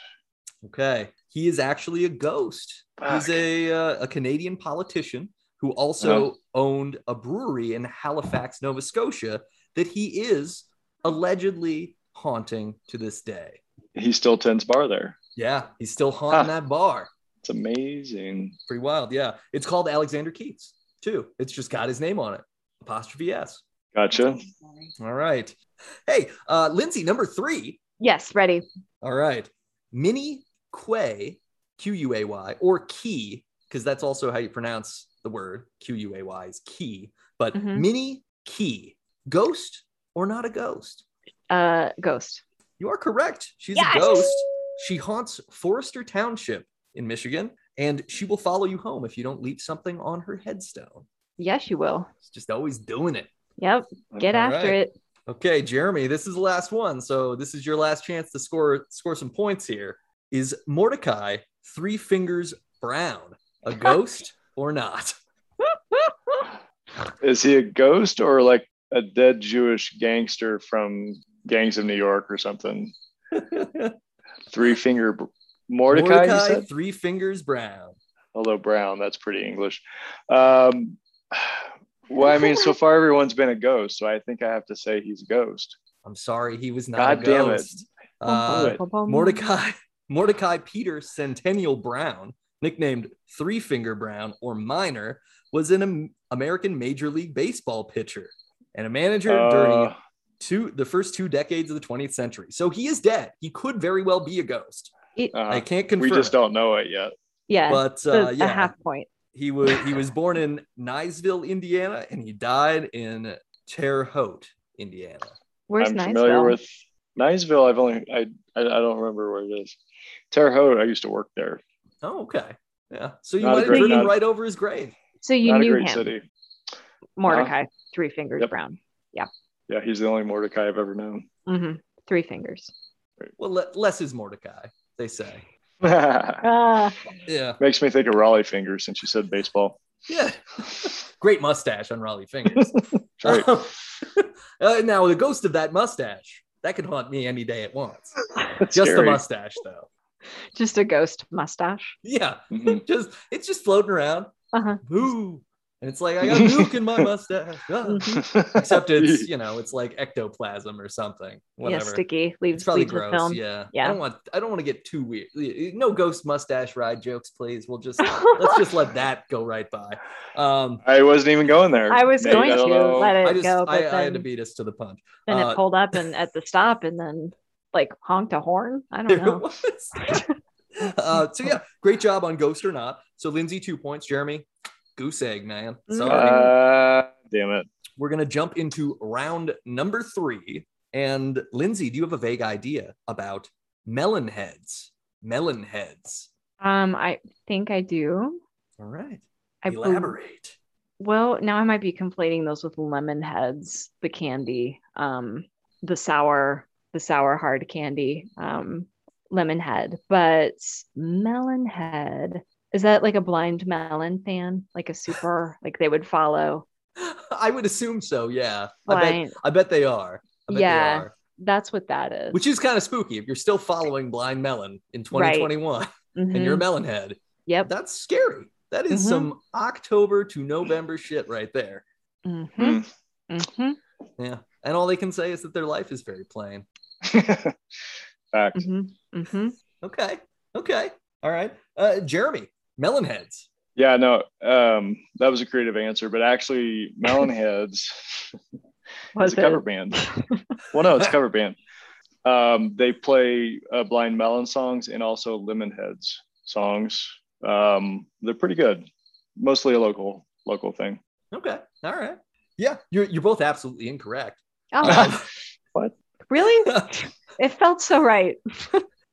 Okay. He is actually a ghost. He's a uh, a Canadian politician who also owned a brewery in Halifax, Nova Scotia, that he is allegedly haunting to this day. He still tends bar there. Yeah, he's still haunting Huh. that bar. It's amazing. Pretty wild. Yeah. It's called Alexander Keith's, too. It's just got his name on it. Apostrophe S. Gotcha. All right. Hey, uh, Lindsay, number three. Yes, ready. All right. Minnie Quay, Q U A Y, or Key, because that's also how you pronounce the word. Q U A Y is key. But Mhm. Minnie Key, ghost or not a ghost? Uh ghost. You are correct. She's Yes! a ghost. She haunts Forester Township in Michigan, and she will follow you home if you don't leave something on her headstone. Yes, you will. She's just always doing it. Yep. Get All after right. it. Okay, Jeremy, this is the last one. So this is your last chance to score score some points here. Is Mordecai Three Fingers Brown a ghost or not? Is he a ghost or like a dead Jewish gangster from Gangs of New York or something? Three finger Mordecai, said? Three Fingers Brown. Although Brown, that's pretty English. Um, well, I mean, so far everyone's been a ghost, so I think I have to say he's a ghost. I'm sorry, he was not God a damn it. ghost. Uh, Mordecai Mordecai Peter Centennial Brown, nicknamed Three Finger Brown or Miner, was an American Major League Baseball pitcher and a manager during Uh, two the first two decades of the 20th century. So he is dead. He could very well be a ghost. uh, I can't confirm. we just don't know it yet. Yeah. But the- uh, a yeah, half point. he was he was born in Niceville, Indiana, and he died in Terre Haute, Indiana. Where's I'm Niceville? familiar with Niceville. I've only I, I I don't remember where it is. Terre Haute. I used to work there. Oh, okay. Yeah. So you Not might have great- driven right over his grave. So you Not a knew great him, city. Mordecai. Three fingers Yep. brown. Yeah, Yeah, he's the only Mordecai I've ever known. hmm Three fingers. Well, le- less is Mordecai, they say. Ah, Yeah. Makes me think of Rollie Fingers since you said baseball. Yeah. Great mustache on Rollie Fingers. That's right. uh, now, the ghost of that mustache, that could haunt me any day at once. That's Just the scary. mustache, though. just a ghost mustache. Yeah. Mhm. just It's just floating around. Uh-huh. Boo. And it's like, I got nuke in my mustache. Ah. Mhm. Except it's, you know, it's like ectoplasm or something. Whatever. Yeah, sticky. Leaves. It's Leaves, probably leaves the gross. film. Yeah. Yeah. I don't want I don't want to get too weird. No ghost mustache ride jokes, please. We'll just let's just let that go right by. Um I wasn't even going there. I was Maybe, going I to know. let it I just go, I, but I had to beat us to the punch. then uh, it pulled up and at the stop and then like honked a horn. I don't it know. was. uh, so yeah, great job on Ghost or Not. So Lindsay, two points. Jeremy, goose egg, man. Sorry. Uh, damn it. We're gonna jump into round number three. And Lindsay, do you have a vague idea about melon heads? Melon heads. Um, I think I do. All right. I bel- Elaborate. Well, now I might be conflating those with lemon heads, the candy, um, the sour, the sour hard candy, um, lemon head. But melon head, is that like a blind melon fan? Like a super, like they would follow I would assume so. Yeah. I bet. I bet they are. I bet Yeah. they are. That's what that is. Which is kind of spooky if you're still following Blind Melon in 2021 and you're a Mhm. melon head. Yep. That's scary. That is Mhm. some October to November shit right there. hmm Hmm. hmm Yeah. And all they can say is that their life is very plain. Fact. hmm hmm Okay. Okay. All right. Uh, Jeremy, melon heads. Yeah, no, um, that was a creative answer, but actually, Melonheads Was is a cover band. well, no, it's a cover band. Um, they play uh, Blind Melon songs and also Lemonheads songs. Um, they're pretty good. Mostly a local local thing. Okay. All right. Yeah, you're you're both absolutely incorrect. Oh, what? really? It felt so right.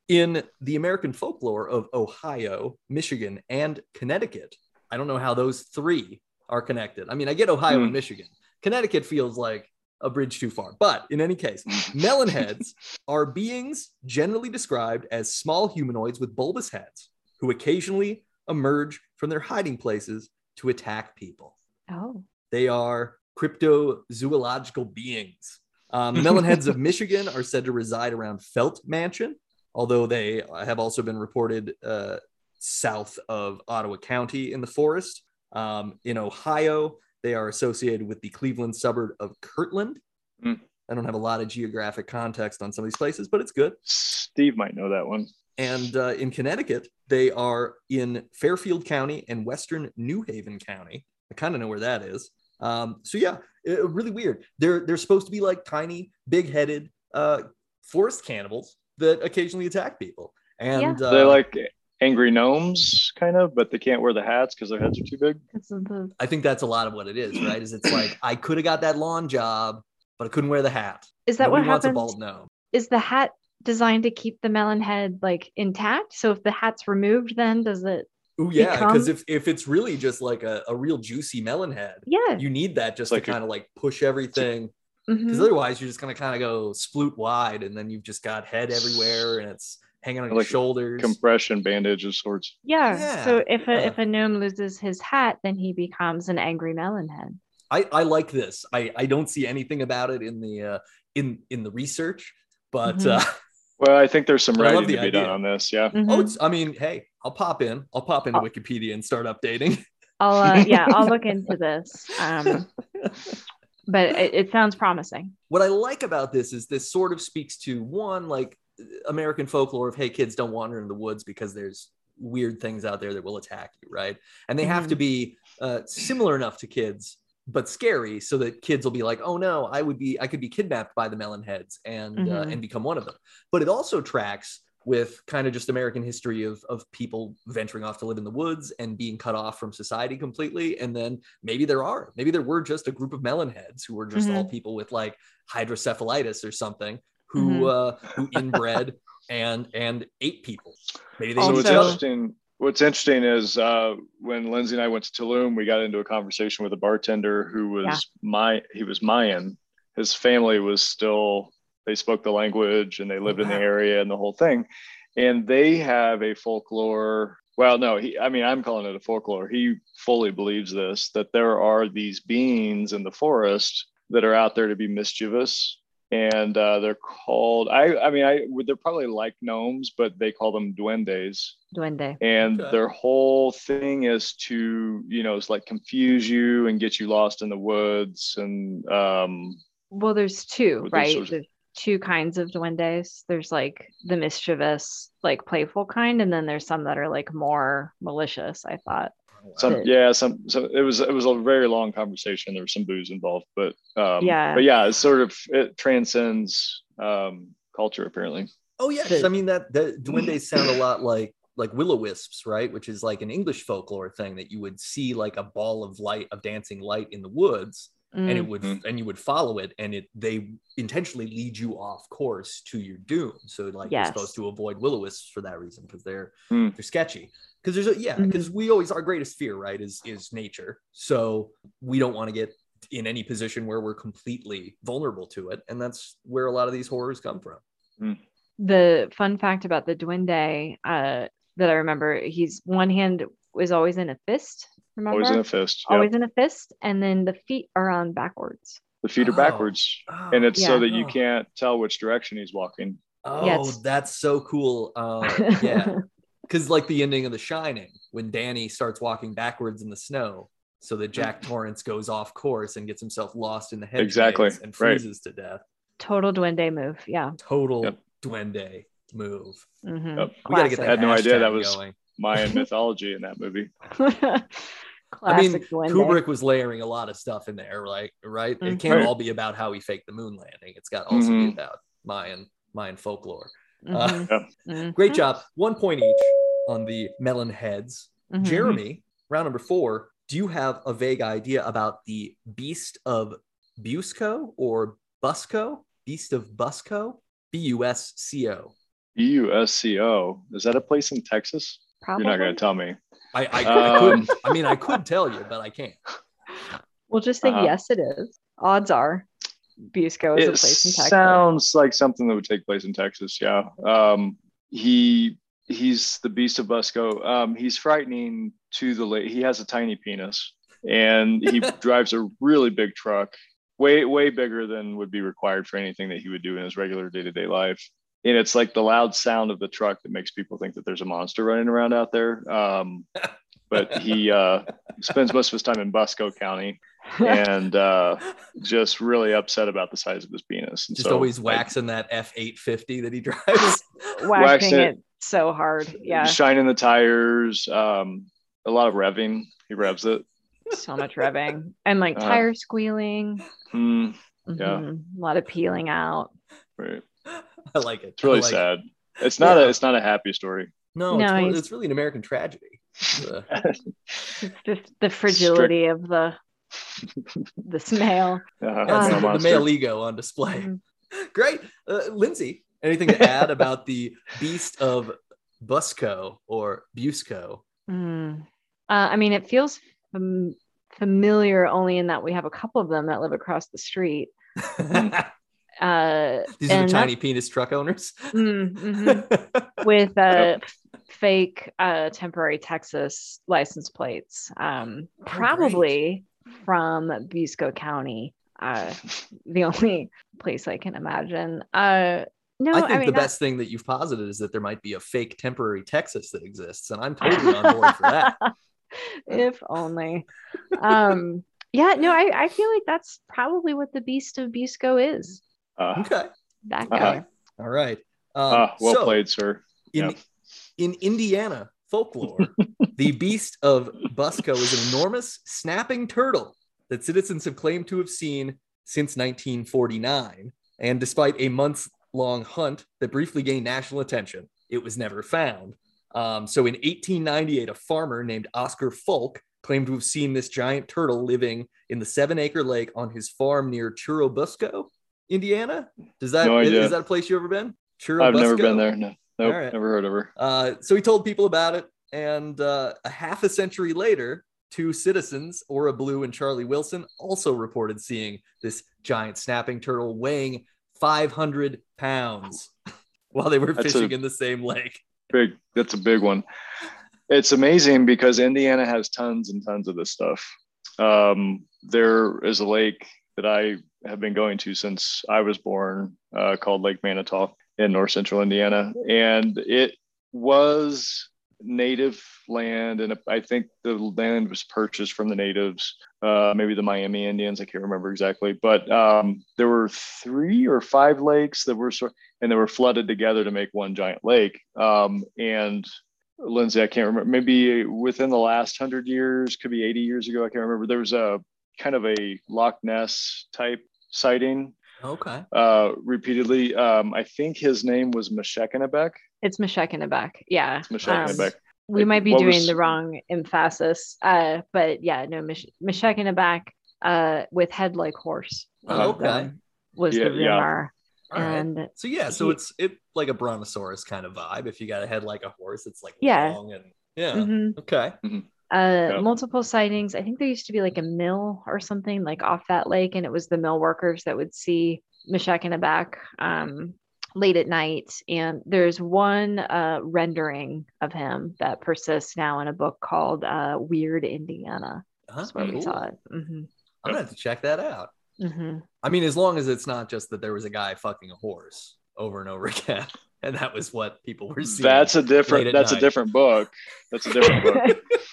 In the American folklore of Ohio, Michigan, and Connecticut, I don't know how those three are connected. I mean, I get Ohio Hmm. and Michigan. Connecticut feels like a bridge too far. But in any case, melonheads are beings generally described as small humanoids with bulbous heads who occasionally emerge from their hiding places to attack people. Oh, They are cryptozoological beings. Um, the melonheads of Michigan are said to reside around Felt Mansion, although they have also been reported uh, south of Ottawa County in the forest. Um, in Ohio, they are associated with the Cleveland suburb of Kirtland. Hmm. I don't have a lot of geographic context on some of these places, but it's good. Steve might know that one. And uh, in Connecticut, they are in Fairfield County and Western New Haven County. I kind of know where that is. Um, so yeah, it- really weird. They're they're supposed to be like tiny, big-headed uh, forest cannibals that occasionally attack people. And uh, They're like angry gnomes, kind of, but they can't wear the hats because their heads are too big. because of the I think that's a lot of what it is, right? Is it's like I could have got that lawn job, but I couldn't wear the hat. is that Nobody what wants a happens? bald gnome. Is the hat designed to keep the melon head like intact? So if the hat's removed, then does it? Oh yeah, because if if it's really just like a, a real juicy melon head, Yeah. you need that just Like to kind of like push everything because mhm. otherwise you're just gonna kind of go sploot wide and then you've just got head everywhere and it's hanging on your Like a shoulders Compression bandage of sorts. Yeah. Yeah, So if a yeah. if a gnome loses his hat, then he becomes an angry melon head. I, I like this I, I don't see anything about it in the uh, in in the research but Mhm. uh, Well, I think there's some But I love writing to the be done on this. Yeah. Mhm. oh it's I mean hey I'll pop in I'll pop into Oh. Wikipedia and start updating I'll uh, yeah, I'll look into this. Um, but it, it sounds promising. what I like about this is this sort of speaks to one like American folklore of hey kids don't wander in the woods because there's weird things out there that will attack you right and they have to be uh, similar enough to kids but scary so that kids will be like oh no I would be I could be kidnapped by the melon heads and uh, Mhm. and become one of them but it also tracks with kind of just American history of of people venturing off to live in the woods and being cut off from society completely. And then maybe there are, maybe there were just a group of melon heads who were just all people with like hydrocephalitis or something who uh who inbred and and ate people. Maybe they So what's interesting, what's interesting is uh, when Lindsay and I went to Tulum, we got into a conversation with a bartender who was Yeah. my he was Mayan. His family was still they spoke the language and they lived in the area and the whole thing. And they have a folklore. Well, no, he I mean I'm calling it a folklore. He fully believes this that there are these beings in the forest that are out there to be mischievous and uh, they're called I I mean I would they're probably like gnomes, but they call them duendes. Duende. And Okay. their whole thing is to you know it's like confuse you and get you lost in the woods and um, Well, there's two, right? sorts of- There's two kinds of duendes. There's like the mischievous, like playful kind, and then there's some that are like more malicious. I thought. some But- yeah some so it was it was a very long conversation. There was some booze involved, but um, Yeah. but yeah, it's sort of it transcends um, culture apparently. Oh yeah, 'cause I mean that the duendes sound a lot like like will o wisps, right? Which is like an English folklore thing that you would see like a ball of light of dancing light in the woods, and it Mm, would Mhm. and you would follow it, and it they intentionally lead you off course to your doom. So like Yes. you're supposed to avoid will o wisps for that reason because they're Hmm. they're sketchy. Because there's a yeah, because we always our greatest fear, right, is is nature. So we don't want to get in any position where we're completely vulnerable to it, and that's where a lot of these horrors come from. the fun fact about the duende uh, that I remember, he's one hand was always in a fist. Remember? Always in a fist. Yeah. Always in a fist, and then the feet are on backwards. The feet are Oh. backwards, and it's so that you Oh. can't tell which direction he's walking. Oh, Yes. that's so cool. Uh, yeah, because like the ending of The Shining, when Danny starts walking backwards in the snow, so that Jack Torrance goes off course and gets himself lost in the hedge Exactly, maze and right. freezes to death. Total duende move. Yeah. Total Yep. duende move. Mhm. Yep. We gotta get Classic. that Had no idea that was- going. Mayan mythology in that movie. I mean, Classic duende. Kubrick was layering a lot of stuff in there, like right? It Mhm. can't all be about how he faked the moon landing. It's got to also Mhm. be about Mayan Mayan folklore. Mhm. Yeah. Mhm. Great job. One point each on the melon heads. Mhm. Jeremy, round number four. Do you have a vague idea about the beast of Busco or Busco? Beast of Busco? B U S C O. B-U-S-C-O. Is that a place in Texas? Probably. You're not going to tell me. I, I, I Um, couldn't. I mean, I could tell you, but I can't. We'll just say Uh-huh. yes, it is. Odds are, Busco is a place in Texas. sounds like something that would take place in Texas. Yeah. Um, he he's the beast of Busco. Um, he's frightening to the late. He has a tiny penis, and he drives a really big truck, way way bigger than would be required for anything that he would do in his regular day to day life. And it's like the loud sound of the truck that makes people think that there's a monster running around out there. Um, but he uh, spends most of his time in Busco County and uh, just really upset about the size of his penis. And Just so, always like, waxing that F eight fifty that he drives. Waxing it. it. so hard. Yeah. shining the tires, um, a lot of revving. He revs it. so much revving and like Uh, tire squealing. Hmm, Yeah. Mhm. A lot of peeling out. right. I like it. It's really I like it. sad. It's not Yeah. a it's not a happy story. No, No, it's, one- it's really an American tragedy. Uh, It's just the fragility of the the snail. Uh, that's male the, the male ego on display. Mhm. Great. Uh, Lindsay, anything to add about the beast of Busco or Busco? Mm. Uh, I mean, it feels fam- familiar only in that we have a couple of them that live across the street. Uh, These are the tiny penis truck owners. Mm, mhm. with uh, fake uh, temporary Texas license plates, um, Oh, probably from Busco County. Uh, the only place I can imagine. Uh, no, I I, think mean, the best thing that you've posited is that there might be a fake temporary Texas that exists, and I'm totally on board for that. if only. Um, yeah, no, I, I feel like that's probably what the Beast of Busco is. Uh, Okay. That Uh-huh. All right. Um, ah, well so played, sir. In, Yeah. in Indiana folklore, the beast of Busco is an enormous snapping turtle that citizens have claimed to have seen since 1949. And despite a months long hunt that briefly gained national attention, it was never found. Um, so in 1898, a farmer named Oscar Fulk claimed to have seen this giant turtle living in the seven acre lake on his farm near Churubusco, Indiana. Does that No is, that a place you ever been? Sure. I've never been there. No, nope, right. never heard of her. Uh, so he told people about it, and uh, a half a century later, two citizens, Ora Blue and Charlie Wilson, also reported seeing this giant snapping turtle weighing 500 pounds while they were That's fishing a- in the same lake. Big. That's a big one. It's amazing because Indiana has tons and tons of this stuff. Um, there is a lake that I have been going to since I was born, uh, called Lake Manitou in north central Indiana, and it was native land, and I think the land was purchased from the natives, uh, maybe the Miami Indians. I can't remember exactly, but um, there were three or five lakes that were sort, and they were flooded together to make one giant lake. Um, and Lindsay, I can't remember. Maybe within the last hundred years, could be 80 years ago. I can't remember. There was a kind of a Loch Ness type sighting Okay. uh, repeatedly. Um, I think his name was Meshekinabek. It's Meshekinabek. Yeah. Um, Meshekinabek. we might be What doing was- the wrong emphasis. Uh, but yeah, no, Mish- Meshekinabek uh, with head like horse. Oh, okay. um, was Yeah, the yeah. rumor. All right. And So yeah, so he- it's it like a brontosaurus kind of vibe. If you got a head like a horse, it's like Yeah. long and yeah. mhm. Okay. Uh, multiple sightings. I think there used to be like a mill or something like off that lake, and it was the mill workers that would see Meshekinabek um, late at night. And there's one uh, rendering of him that persists now in a book called uh, Weird Indiana. Huh, That's where we cool. saw it. hmm I'm gonna have to check that out. hmm I mean, as long as it's not just that there was a guy fucking a horse over and over again, and that was what people were seeing. That's a different. That's night. a different book. That's a different book.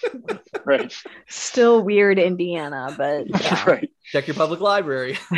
right. Still weird Indiana, but yeah. right. check your public library.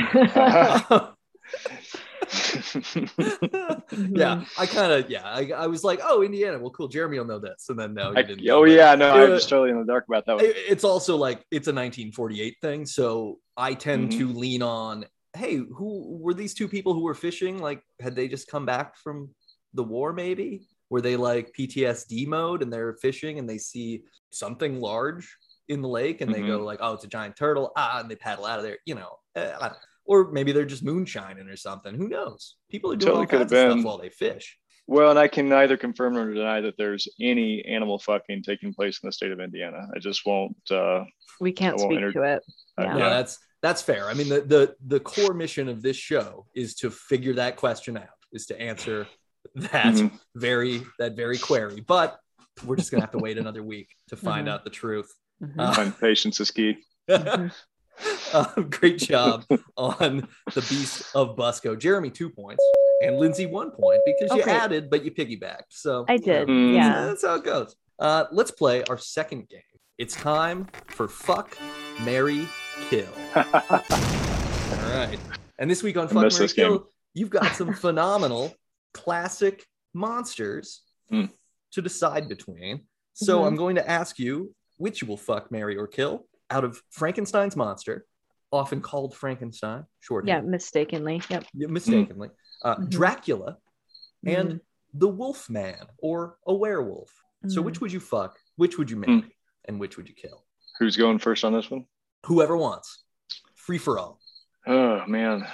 yeah, I kind of yeah, I, I was like, oh, Indiana. Well, cool. Jeremy will know this, and then no, you didn't. know oh it. yeah, no, I'm Uh, just totally in the dark about that one. It- It's also like it's a 1948 thing, so I tend Mhm. to lean on hey, who were these two people who were fishing? Like, had they just come back from the war? Maybe were they like PTSD mode and they're fishing and they see something large in the lake and they go like, oh, it's a giant turtle, ah, and they paddle out of there. You know, eh, I don't know. or maybe they're just moonshining or something. Who knows? People are doing Totally all could kinds have of been. stuff while they fish. Well, and I can neither confirm nor deny that there's any animal fucking taking place in the state of Indiana. I just won't. Uh, We can't won't speak enter- to it. uh, Yeah. Yeah, that's that's fair. I mean, the the the core mission of this show is to figure that question out, is to answer that Mhm. very that very query. But we're just gonna have to wait another week to find Mhm. out the truth. Mhm. Uh, and patience is key. Mhm. um, great job on the beast of Busco. Jeremy two points and Lindsay one point because you added, but you piggybacked. So I did. Yeah. that's how it goes. Uh, let's play our second game. It's time for fuck, Mary, kill. All right. And this week on Fuck miss Mary this game. Kill, you've got some phenomenal classic monsters Hmm. to decide between. So Mhm. I'm going to ask you which you will fuck, marry, or kill out of Frankenstein's monster, often called Frankenstein, short Yeah, mistakenly. Yep. mistakenly, uh, Mhm. Dracula, and Mhm. the Wolf Man or a werewolf. So which would you fuck? Which would you marry? And which would you kill? Who's going first on this one? Whoever wants. Free for all. Oh man,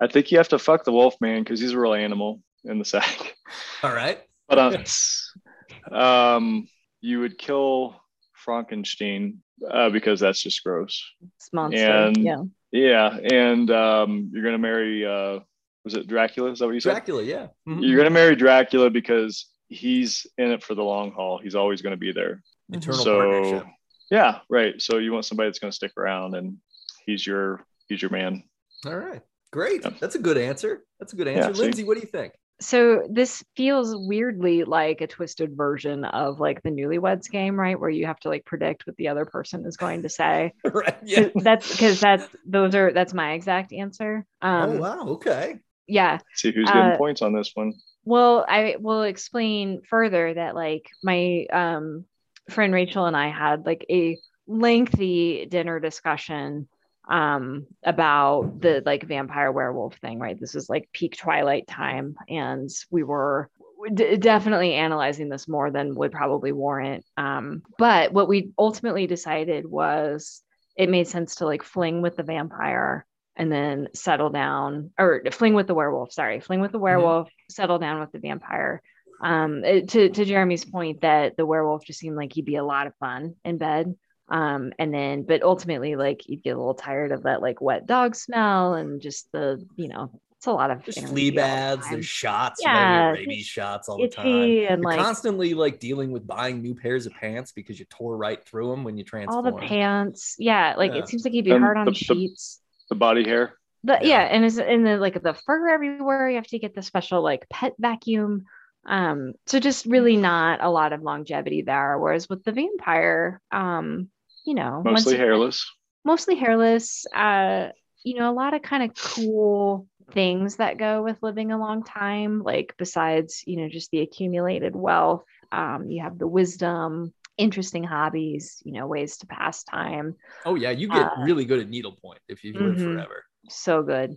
I think you have to fuck the wolf man because he's a real animal in the sack. All right. But um, um, you would kill Frankenstein uh, because that's just gross. It's monster. And- yeah. Yeah, and um, you're gonna marry. Uh, was it Dracula? Is that what you said? Dracula, yeah. Mhm. You're gonna marry Dracula because he's in it for the long haul. He's always gonna be there. Eternal so partnership. yeah, right. So you want somebody that's gonna stick around, and he's your he's your man. All right. Great. Yeah. That's a good answer. That's a good Yeah, answer. see? Lindsay, what do you think? So this feels weirdly like a twisted version of like the newlyweds game, right? Where you have to like predict what the other person is going to say. right. Yeah. 'Cause That's because that's those are that's my exact answer. Um oh wow. Okay. yeah. See who's getting Uh, points on this one. Well, I will explain further that like my um friend Rachel and I had like a lengthy dinner discussion um about the like vampire werewolf thing, right? This is like peak twilight time and we were d- definitely analyzing this more than would probably warrant. Um but what we ultimately decided was it made sense to like fling with the vampire and then settle down or fling with the werewolf sorry fling with the werewolf settle down with the vampire um to, to jeremy's point that the werewolf just seemed like he'd be a lot of fun in bed um and then but ultimately like you'd get a little tired of that like wet dog smell and just the you know it's a lot of Just flea all the baths, time. there's shots, Yeah, you know, rabies shots all the time. itchy and You're like constantly like dealing with buying new pairs of pants because you tore right through them when you transform. all the pants yeah like Yeah. it seems like you'd be And hard on the- the- sheets The body hair. the, Yeah. yeah. and it's in the like the fur everywhere you have to get the special like pet vacuum um so just really not a lot of longevity there whereas with the vampire um you know Mostly you- hairless. mostly hairless uh you know a lot of kind of cool things that go with living a long time like besides you know just the accumulated wealth um you have the wisdom interesting hobbies you know ways to pass time Oh yeah, you get Uh, really good at needlepoint if you live mhm. forever. so good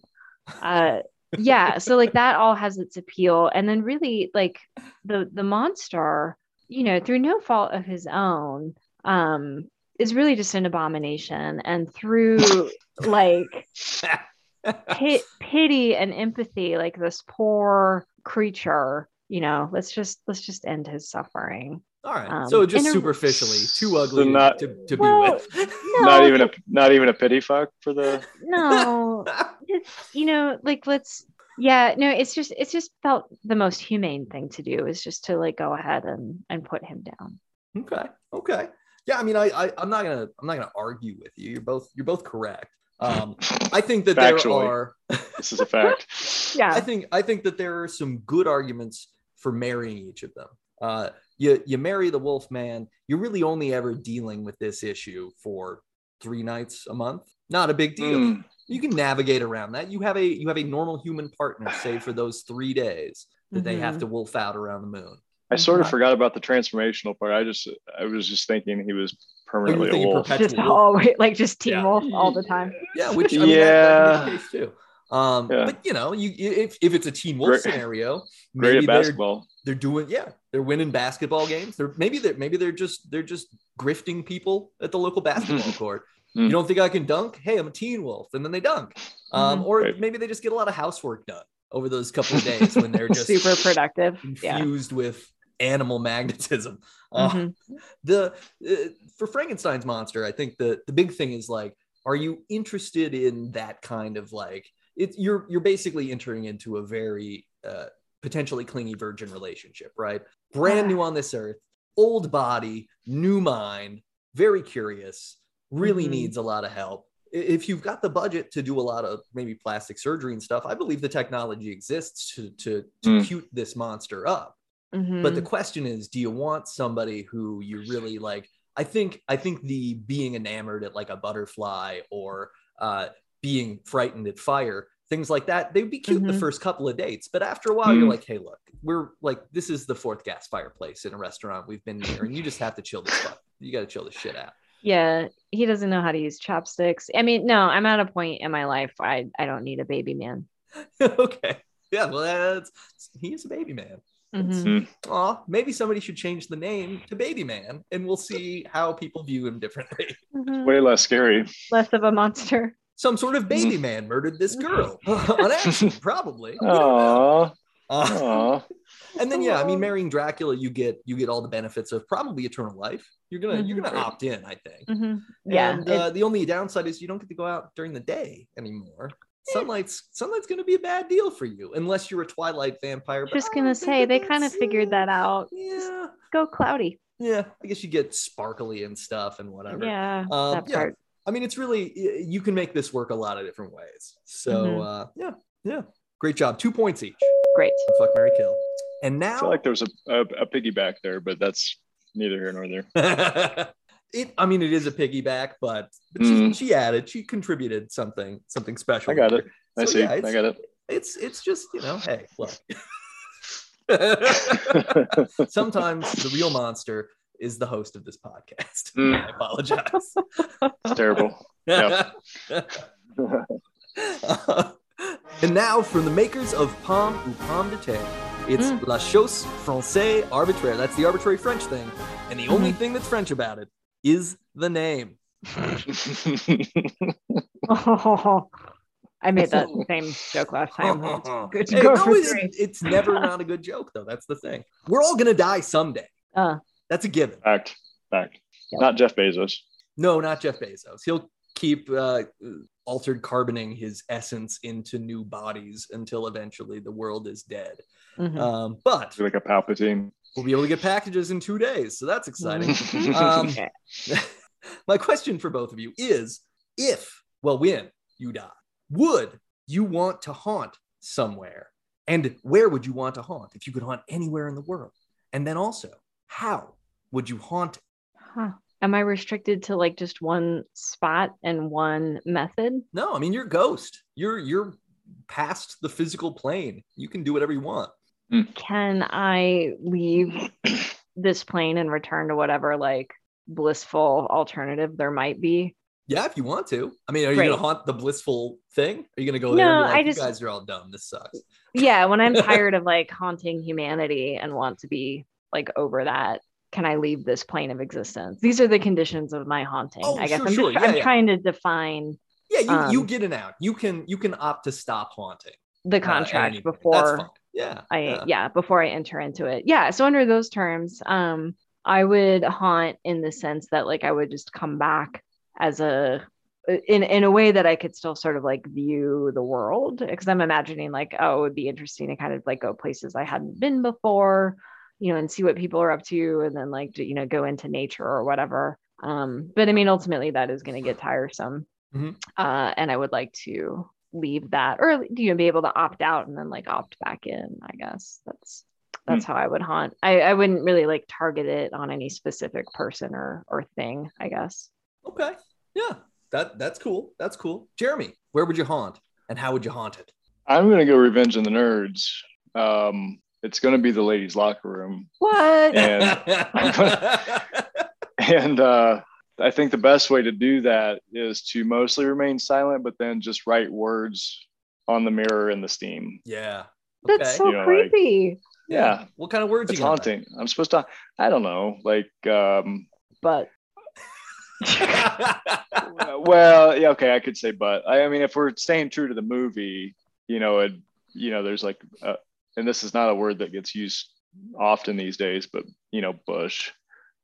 uh yeah so like that all has its appeal and then really like the the monster you know through no fault of his own um is really just an abomination and through like pi- pity and empathy like this poor creature you know let's just let's just end his suffering All right. Um, so just and a- superficially, too ugly So not- to, to Well, be with. no, not even a not even a pity fuck for the. no it's, you know like let's yeah no it's just it's just felt the most humane thing to do is just to like go ahead and and put him down Okay. Okay. Yeah. I mean, I, I I'm not gonna I'm not gonna argue with you. You're both you're both correct. Um, I think that there are. This is a fact. yeah I think I think that there are some good arguments for marrying each of them. Uh, you you marry the wolf man, you're really only ever dealing with this issue for three nights a month. Not a big deal. Mm, You can navigate around that. You have a you have a normal human partner, say for those three days that they have Mhm. to wolf out around the moon. I sort of forgot about the transformational part. I just I was just thinking he was permanently a wolf. just always like just team Yeah. wolf all the time Yeah, which I mean, that- that Yeah. case too. Um, Yeah. but you know, you if, if it's a teen wolf Great- scenario, Great maybe at they're they're doing yeah they're winning basketball games they're maybe they're maybe they're just they're just grifting people at the local basketball court Mm. you don't think i can dunk hey i'm a teen wolf and then they dunk um, Mhm. or Right. maybe they just get a lot of housework done over those couple of days when they're just Super productive. Yeah. infused with animal magnetism Uh, Mhm. the uh, for frankenstein's monster i think the the big thing is like are you interested in that kind of like it you're you're basically entering into a very uh, potentially clingy virgin relationship right brand new on this earth old body new mind very curious really Mhm. needs a lot of help if you've got the budget to do a lot of maybe plastic surgery and stuff i believe the technology exists to to, to Mm. cute this monster up Mhm. but the question is do you want somebody who you really like i think i think the being enamored at like a butterfly or uh being frightened at fire things like that they'd be cute the Mhm. first couple of dates but after a while you're Mm. like hey look we're like this is the fourth gas fireplace in a restaurant we've been near and you just have to chill this fuck you got to chill this shit out yeah, he doesn't know how to use chopsticks. I mean, no, I'm at a point in my life I I don't need a baby man. okay yeah well that's he is a baby man Mhm. Aw, maybe somebody should change the name to baby man and we'll see how people view him differently Mhm. Way less scary. Less of a monster. some sort of baby man murdered this girl on accident, probably. We don't. Aww. Uh, Aww. and then yeah, I mean, marrying Dracula, you get you get all the benefits of probably eternal life. You're gonna you're Mhm. gonna opt in, I think. Mhm. Yeah. and uh, the only downside is you don't get to go out during the day anymore. Sunlight's sunlight's gonna be a bad deal for you unless you're a Twilight vampire. but just gonna say they kind of figured that out. Yeah, Go cloudy. yeah. I guess you get sparkly and stuff and whatever. Yeah, Um, that yeah. part. I mean, it's really you can make this work a lot of different ways. So Mhm. uh, yeah, yeah, great job. Two points each. Great. Fuck Mary Kill. And I now feel like there's a, a, a piggyback there, but that's neither here nor there. it. I mean, it is a piggyback, but, but Mm. she, she added, she contributed something, something special. I got it. I So, see. yeah, I got it. It's it's just you know, hey, look. Sometimes the real monster is the host of this podcast. Mm. I apologize. It's terrible. Yeah. and now from the makers of Pomme ou Pomme de Terre, it's Mm. La Chose Française Arbitraire. That's the arbitrary French thing. And the only thing that's French about it is the name. Oh, I made that same joke last time. Good to Hey, go no, for it- three. it's never not a good joke, though. That's the thing. We're all going to die someday. Uh, That's a given. Fact. Fact. Yep. Not Jeff Bezos. No, not Jeff Bezos. He'll keep uh, altered carboning his essence into new bodies until eventually the world is dead. mhm. Um, but Like a Palpatine. We'll be able to get packages in two days, so that's exciting. Um, my question for both of you is: If, well, when you die, would you want to haunt somewhere, and where would you want to haunt if you could haunt anywhere in the world? And then also, how would you haunt? Huh. Am I restricted to like just one spot and one method? No, I mean you're a ghost. You're you're past the physical plane. You can do whatever you want. Can I leave this plane and return to whatever like blissful alternative there might be? Yeah, if you want to. I mean, are you gonna haunt the blissful thing? Are you gonna go there? No, and be like, I you just- guys are all dumb. This sucks. Yeah, when I'm tired of like haunting humanity and want to be like over that, can I leave this plane of existence? These are the conditions of my haunting. Oh, I guess sure, I'm, sure. just, Yeah, I'm yeah. trying to define Yeah, you, you Um, get an out. You can you can opt to stop haunting. the uh, contract. That's before. Yeah. I yeah. yeah. before I enter into it. Yeah. So under those terms, um, I would haunt in the sense that like I would just come back as a in in a way that I could still sort of like view the world because I'm imagining like oh it would be interesting to kind of like go places I hadn't been before, you know, and see what people are up to, and then like you know go into nature or whatever. Um, but I mean ultimately that is going to get tiresome, Mhm. uh, and I would like to leave that or do you know be able to opt out and then like opt back in i guess that's that's how i would haunt I, I wouldn't really like target it on any specific person or or thing i guess Okay. Yeah. That that's cool. That's cool. Jeremy, where would you haunt and how would you haunt it? I'm gonna go Revenge on the Nerds. Um, it's gonna be the ladies' locker room, what And- and uh, I think the best way to do that is to mostly remain silent, but then just write words on the mirror in the steam. Yeah. That's so You know, like- creepy. Yeah, What kind of words it's you gonna haunting. I'm supposed to. I don't know. Like, um, But well, yeah, okay, I could say, but I, I mean, if we're staying true to the movie, you know, it, you know, there's like, uh, and this is not a word that gets used often these days, but you know, bush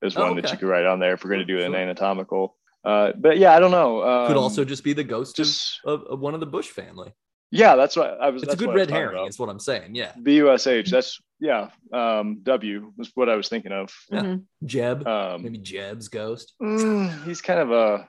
is Oh, one that you could write on there if we're going to do an anatomical. Uh, but yeah, I don't know. Um, Could also just be the ghost just of, of one of the Bush family. yeah, that's what I was. It's a good what I was red herring, about. is what I'm saying. Yeah. B U S H. That's yeah. Um, w was what I was thinking of. Yeah. mhm. Jeb. Um, Maybe Jeb's ghost. mm, he's kind of a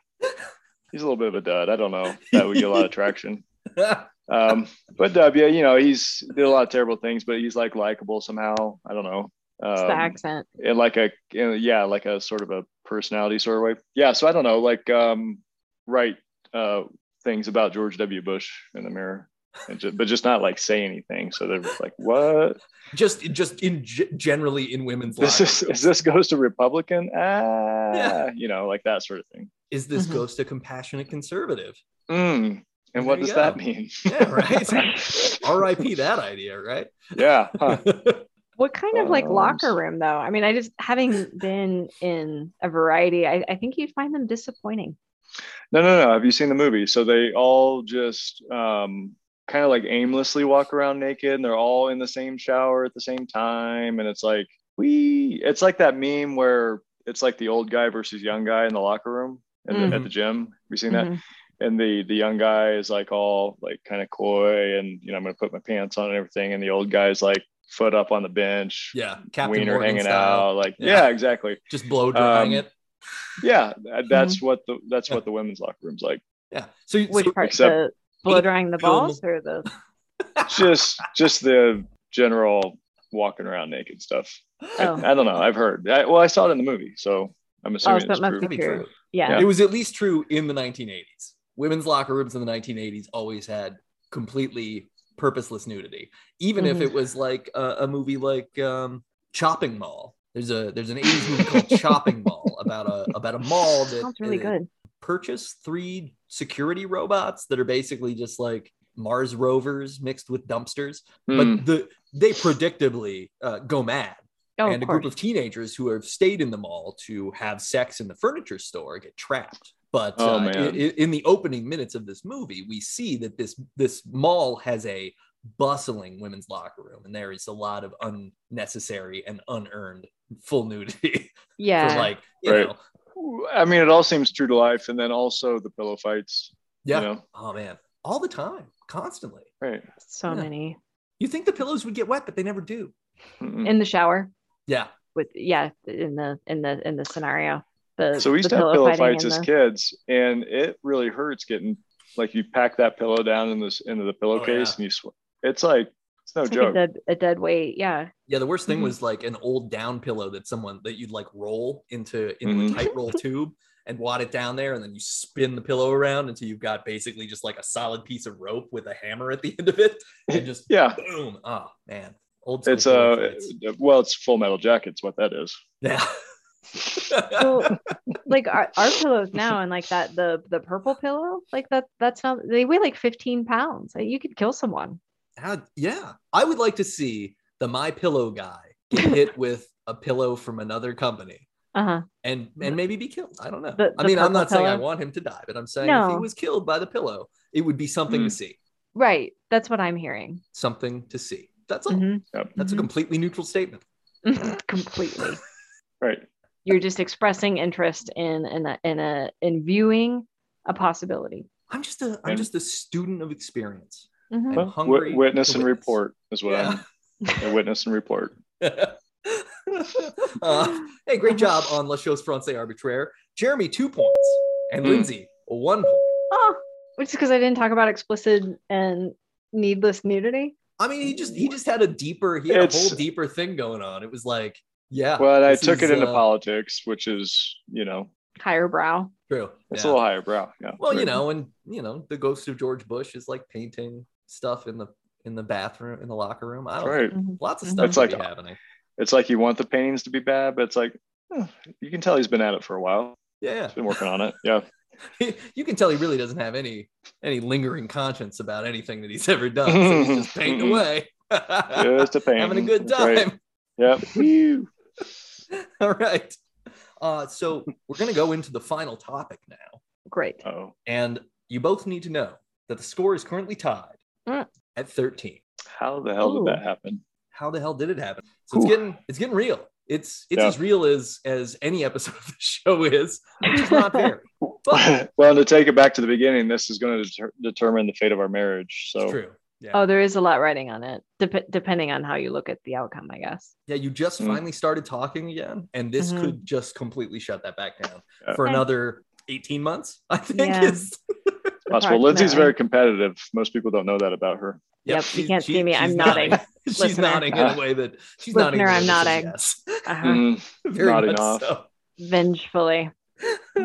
he's a little bit of a dud. I don't know. That would get a lot of traction. Um, but W, you know, he's did a lot of terrible things, but he's like likable somehow. I don't know. It's the Um, accent. in like a in, yeah, like a sort of a personality sort of way. Yeah. So I don't know, like um, write uh, things about George W. Bush in the mirror, and ju- but just not like say anything. So they're like, what? just just in g- generally in women's This locker is is this goes to Republican? Ah, Yeah. you know, like that sort of thing. is this Mhm. ghost a compassionate conservative? Mm. And what does you that mean? Yeah, right. R.I.P. that idea, right? yeah. huh. What kind of like Um, locker room though? I mean, I just having been in a variety, I, I think you'd find them disappointing. No, no, no. Have you seen the movie? So they all just um, kind of like aimlessly walk around naked, and they're all in the same shower at the same time, and it's like we. It's like that meme where it's like the old guy versus young guy in the locker room at, the, at the gym. Have you seen that? Mhm. And the the young guy is like all like kind of coy, and you know I'm gonna put my pants on and everything, and the old guy's like foot up on the bench, Yeah, Captain wiener Morgan hanging style. out, like Yeah. yeah, exactly. Just blow drying Um, it. Yeah, that's Mm-hmm. what the that's Yeah. what the women's locker room's like. Yeah. So, you- Which so part? except the blow drying the balls or the? just just the general walking around naked stuff. I, Oh. I don't know. I've heard. I, well, I saw it in the movie, so I'm Oh, assuming so it's it must true. be true. true. Yeah. it was at least true in the 1980s. Women's locker rooms in the 1980s always had completely purposeless nudity, even if Mhm. it was like a, a movie like um, Chopping Mall. There's a there's an 80s movie called Chopping Mall about a about a mall that Sounds really uh, good. purchase three security robots that are basically just like Mars rovers mixed with dumpsters, Hmm. but the they predictably uh, go mad Oh, and of a group of teenagers who have stayed in the mall to have sex in the furniture store get trapped. But Oh, uh, man. i- i- in the opening minutes of this movie, we see that this this mall has a bustling women's locker room, and there is a lot of unnecessary and unearned full nudity yeah. for like you Right. know, I mean, it all seems true to life, and then also the pillow fights. yeah. You know, Oh man, all the time, constantly. right? so Yeah. many You think the pillows would get wet, but they never do. In the shower Yeah, with yeah in the in the in the scenario. The so we used to have pillow fights as the- kids, and it really hurts getting like you pack that pillow down in this into the pillowcase, yeah. and you. Sw- it's like it's no It's like a joke. dead, a dead weight. Yeah. yeah. The worst thing Mhm. was like an old down pillow that someone that you'd like roll into into Mhm. a tight roll tube and wad it down there, and then you spin the pillow around until you've got basically just like a solid piece of rope with a hammer at the end of it, and just yeah, boom. Oh man, old it's a uh, well, it's Full Metal Jackets. What that is. yeah. So, like our, our pillows now and like that the the purple pillow like that that's not they weigh like 15 pounds Like, you could kill someone How- yeah, I would like to see the My Pillow guy get hit with a pillow from another company uh-huh and and maybe be killed. I don't know. The- I mean, I'm purple not saying I want him to die, but I'm saying if he was killed by the pillow, it would be something Hmm. to see. right that's what i'm hearing Something to see. That's all. Mhm. That's a Mhm. completely neutral statement. completely Right. You're just expressing interest in in a, in a in viewing a possibility I'm just a I'm just a student of experience. Mhm. I'm Well, hungry wi- witness to and witness. report is what Yeah. I'm. A witness and report. uh, hey, great job on La Chose Francais Arbitraire. Jeremy, two points. And Mm. Lindsay, one point. oh which is because i didn't talk about explicit and needless nudity I mean, he just he just had a deeper, he had a whole deeper thing going on. It was like, yeah. Well, I took is, it into uh, politics, which is you know higher brow True. it's yeah. a little higher brow. Yeah. Well, you know, and you know, the ghost of George Bush is like painting stuff in the in the bathroom in the locker room. I don't know. Right. Mhm. Lots of Mhm. stuff It's like- be happening. It's like you want the paintings to be bad, but it's like eh, you can tell he's been at it for a while. Yeah, yeah. He's been working on it. Yeah. you can tell he really doesn't have any any lingering conscience about anything that he's ever done. So he's just painting away. Just a pain. Having a good That's right. time. Yep. Whew. All right. Uh, so we're gonna go into the final topic now. Great. oh. And you both need to know that the score is currently tied Mm. at 13. How the hell Ooh. did that happen? How the hell did it happen? So it's getting it's getting real. It's it's Yeah. as real as as any episode of the show is, which is not very. But well, to take it back to the beginning, this is going to deter- determine the fate of our marriage. So it's true. Yeah. Oh, there is a lot writing on it, dep- depending on how you look at the outcome, I guess. Yeah, you just Mm. finally started talking again, and this Mhm. could just completely shut that back down Yeah. for Okay. another 18 months, I think. Yeah. Is, possible. Lindsay's very competitive. Most people don't know that about her. Yep, you she's- can't see me. I'm she's nodding. she's Listener. nodding in a way that she's nodding. in a Listener, way I'm nodding. Yes. Uh-huh. Mm, Very Nodding much off. so. Vengefully.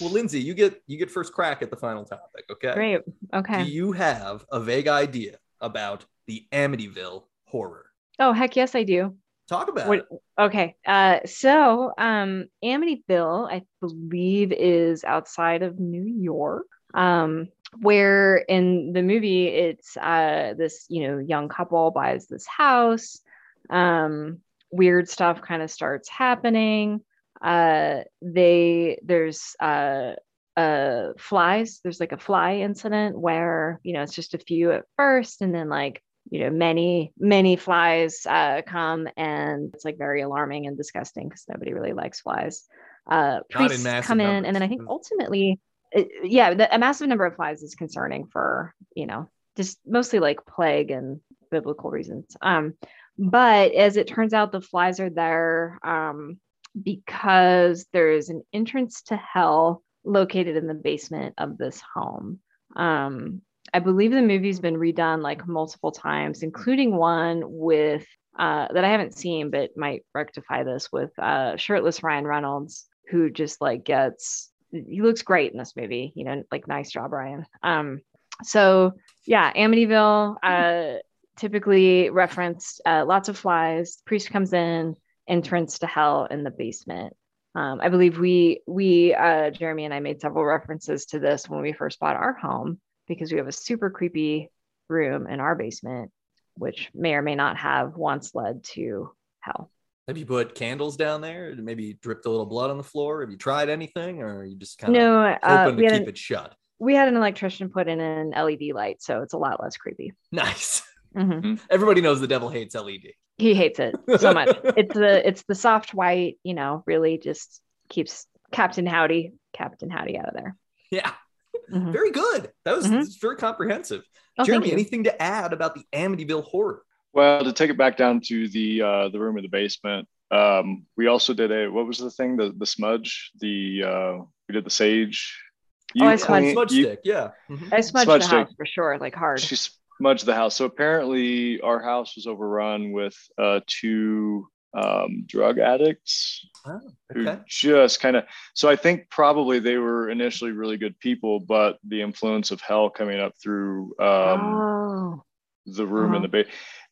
well, Lindsay, you get you get first crack at the final topic. Okay. Great. Okay. Do you have a vague idea about the Amityville horror? Oh, heck yes, I do. Talk about What- it. Okay. Uh, so um, Amityville, I believe, is outside of New York. Um, where in the movie it's uh this you know young couple buys this house. Um, weird stuff kind of starts happening. Uh, they there's uh uh flies. There's like a fly incident where you know it's just a few at first, and then like you know many many flies uh, come and it's like very alarming and disgusting because nobody really likes flies uh Not in come in numbers. and then i think ultimately it, yeah the, a massive number of flies is concerning for you know just mostly like plague and biblical reasons um but as it turns out the flies are there um because there's an entrance to hell located in the basement of this home um I believe the movie's been redone like multiple times, including one with uh, that I haven't seen, but might rectify this with uh, shirtless Ryan Reynolds, who just like gets he looks great in this movie. You know, like nice job, Ryan. Um, so yeah, Amityville, uh, typically referenced uh, lots of flies. Priest comes in, entrance to hell in the basement. Um, I believe we we uh, Jeremy and I made several references to this when we first bought our home because we have a super creepy room in our basement, which may or may not have once led to hell. Have you put candles down there? Maybe dripped a little blood on the floor? Have you tried anything, or are you just kind of No, uh, hoping we, to had keep an, it shut? we had an electrician put in an LED light, so it's a lot less creepy. Nice. Mhm. Everybody knows the devil hates LED. He hates it so much. it's the it's the soft white, you know, really just keeps Captain Howdy, Captain Howdy out of there. Yeah, Mhm. very good. That was Mhm. very comprehensive. Oh, Jeremy, anything to add about the Amityville horror? Well, to take it back down to the uh, the room in the basement, um, we also did a what was the thing the the smudge the uh, we did the sage. Oh, I smudged- clean- Smudge you- stick, yeah. Mhm. I smudged Smudge the stick. house for sure, like hard. She of the house. So apparently, our house was overrun with uh, two um, drug addicts Oh, who just kind of. So I think probably they were initially really good people, but the influence of hell coming up through um, oh, the room Uh-huh. in the bay,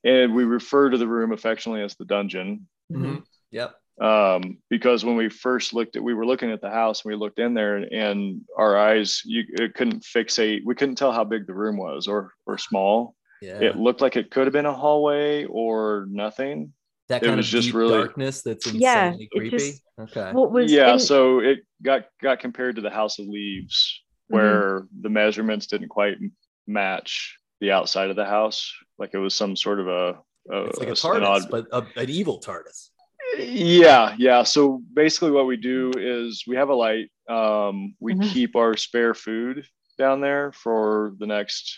and we refer to the room affectionately as the dungeon. mhm. Mhm. Yep. Um, because when we first looked at we were looking at the house and we looked in there and, and our eyes you it couldn't fixate we couldn't tell how big the room was or or small Yeah. it looked like it could have been a hallway or nothing that it kind was of just deep really- darkness that's insanely Yeah, creepy. just- okay. What was yeah in- so it got got compared to the house of leaves Mm-hmm. where the measurements didn't quite match the outside of the house like it was some sort of a, a it's like a an TARDIS, odd- but a, an evil TARDIS. Yeah yeah so basically what we do is we have a light um, we Mhm. keep our spare food down there for the next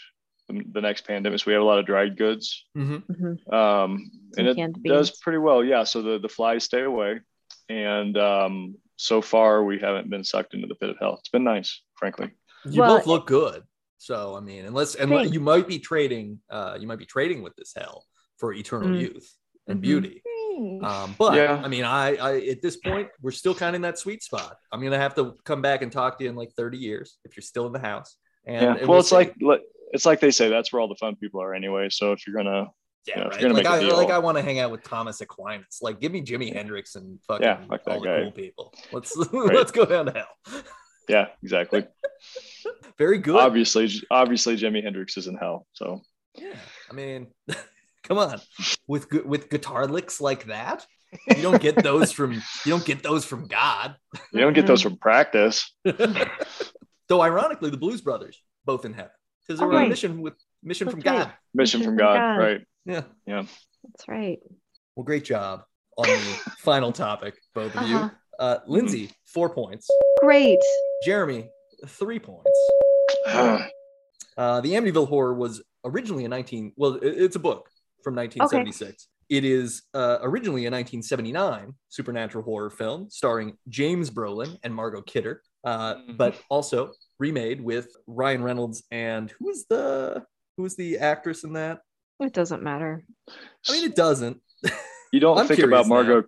the next pandemic so we have a lot of dried goods Mhm. Mhm. um, Some and it canned does pretty well yeah so the, the flies stay away and um, so far we haven't been sucked into the pit of hell it's been nice frankly You Well, both look good. So I mean, unless unless Thanks. you might be trading, uh, you might be trading with this hell for eternal Mm. youth and beauty. Um, but Yeah. I mean, I, I at this point we're still kind of in that sweet spot. I'm gonna have to come back and talk to you in like 30 years if you're still in the house. And, yeah and well we'll it's see. like like- it's like they say that's where all the fun people are anyway so if you're gonna yeah, yeah, if right. you're gonna Like make a I deal. like I want to hang out with Thomas Aquinas. Like give me Jimi Hendrix and fucking Yeah, fuck that all the guy. cool people. Let's let's go down to hell. Yeah, exactly. Very good. Obviously, obviously, Jimi Hendrix is in hell. So Yeah, I mean, come on, with with guitar licks like that, you don't get those from you don't get those from God. you don't get those from practice. Though ironically, the Blues Brothers both in heaven because they were on a mission with mission That's from right. God. Mission Mission from from God, God. right? Yeah. Yeah. That's right. Well, great job on the final topic, both of Uh-huh. you. Uh, Lindsay, four points. Great. Jeremy, three points. Uh, the Amityville Horror was originally a 19 well, it- it's a book from 1976. It is uh, originally a 1979 supernatural horror film starring James Brolin and Margot Kidder, uh, Mhm. but also remade with Ryan Reynolds and who was the who was the actress in that? It doesn't matter. I mean, it doesn't. you don't think about Margot.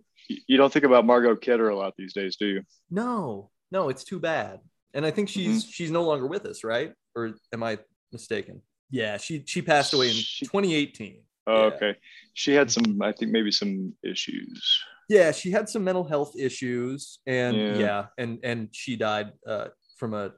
You don't think about Margot Kidder a lot these days, do you? No, no, it's too bad. And I think she's she's no longer with us, right? Or am I mistaken? Yeah, she she passed away in She- 2018. Oh, Yeah. okay. She had some, I think, maybe some issues. Yeah, she had some mental health issues, and yeah, Yeah. and and she died uh, from a,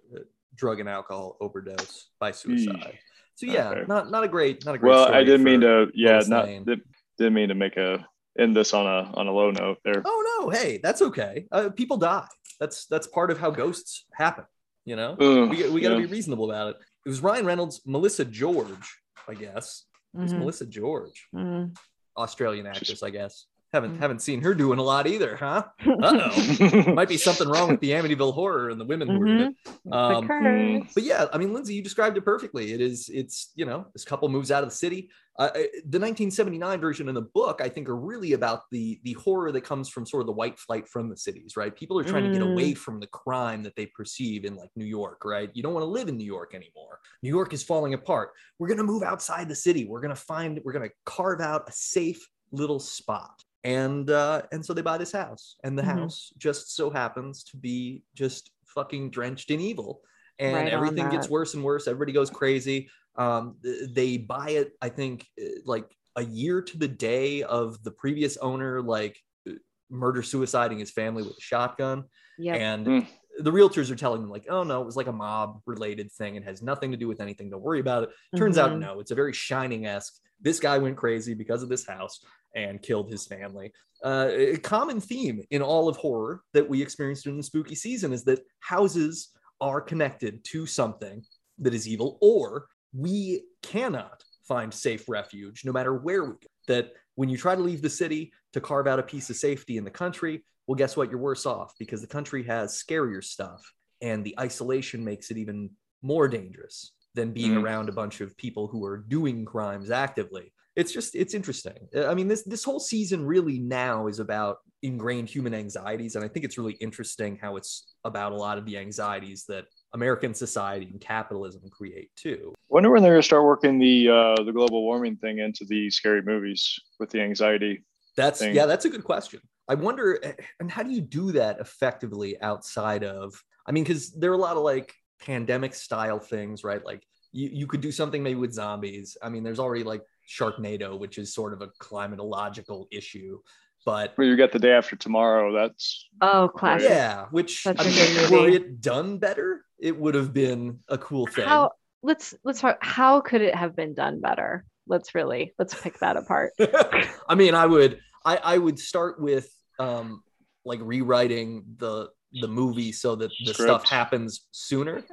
drug and alcohol overdose by suicide. So yeah, Okay. not not a great not a great. Well, I didn't mean to. Yeah, not Lane. did, didn't mean to make a end this on a on a low note there. Oh no, hey, that's okay. Uh, people die. That's that's part of how ghosts happen. You know, Ugh, we we got to yeah. be reasonable about it. It was Ryan Reynolds, Melissa George, I guess. Who's Mhm. Melissa George? Mm. Australian actress, I guess. Haven't Mm. haven't seen her doing a lot either, huh? Uh-oh. Might be something wrong with the Amityville horror and the women who are in it. Um, curse. mm. but yeah, I mean, Lindsay, you described it perfectly. It is, it's you know, this couple moves out of the city. Uh, uh, the 1979 version in the book, I think, are really about the the horror that comes from sort of the white flight from the cities, right? People are trying to get Mm. away from the crime that they perceive in like New York, right? You don't want to live in New York anymore. New York is falling apart. We're gonna move outside the city. We're gonna find. We're gonna carve out a safe little spot. And uh, and so they buy this house, and the Mhm. house just so happens to be just fucking drenched in evil and Right everything gets worse and worse. Everybody goes crazy. Um, they buy it, I think, uh, like a year to the day of the previous owner, like uh, murder suiciding his family with a shotgun. Yep. And Mm. The realtors are telling them, like, oh no, it was like a mob related thing. It has nothing to do with anything. Don't worry about it. Turns out, Mhm. no, it's a very shining esque. This guy went crazy because of this house and killed his family. Uh, a common theme in all of horror that we experienced in the spooky season is that houses are connected to something that is evil, or we cannot find safe refuge no matter where we go. That when you try to leave the city to carve out a piece of safety in the country, well, guess what? You're worse off because the country has scarier stuff, and the isolation makes it even more dangerous than being Mm. around a bunch of people who are doing crimes actively. It's just it's interesting. Uh, I mean, this this whole season really now is about ingrained human anxieties, and I think it's really interesting how it's about a lot of the anxieties that American society and capitalism create too. Wonder when they're gonna start working the uh, the global warming thing into the scary movies with the anxiety. That's thing. yeah, that's a good question. I wonder, eh, and how do you do that effectively outside of? I mean, because there are a lot of like pandemic style things, right? Like you, you could do something maybe with zombies. I mean, there's already like Sharknado, which is sort of a climatological issue, but Well, you got the day after tomorrow. That's Oh, classic. yeah, which Such I a mean, were it done better, it would have been a cool thing. How let's let's talk how could it have been done better? Let's really let's pick that apart. I mean, I would I, I would start with um like rewriting the the movie so that the stuff happens sooner.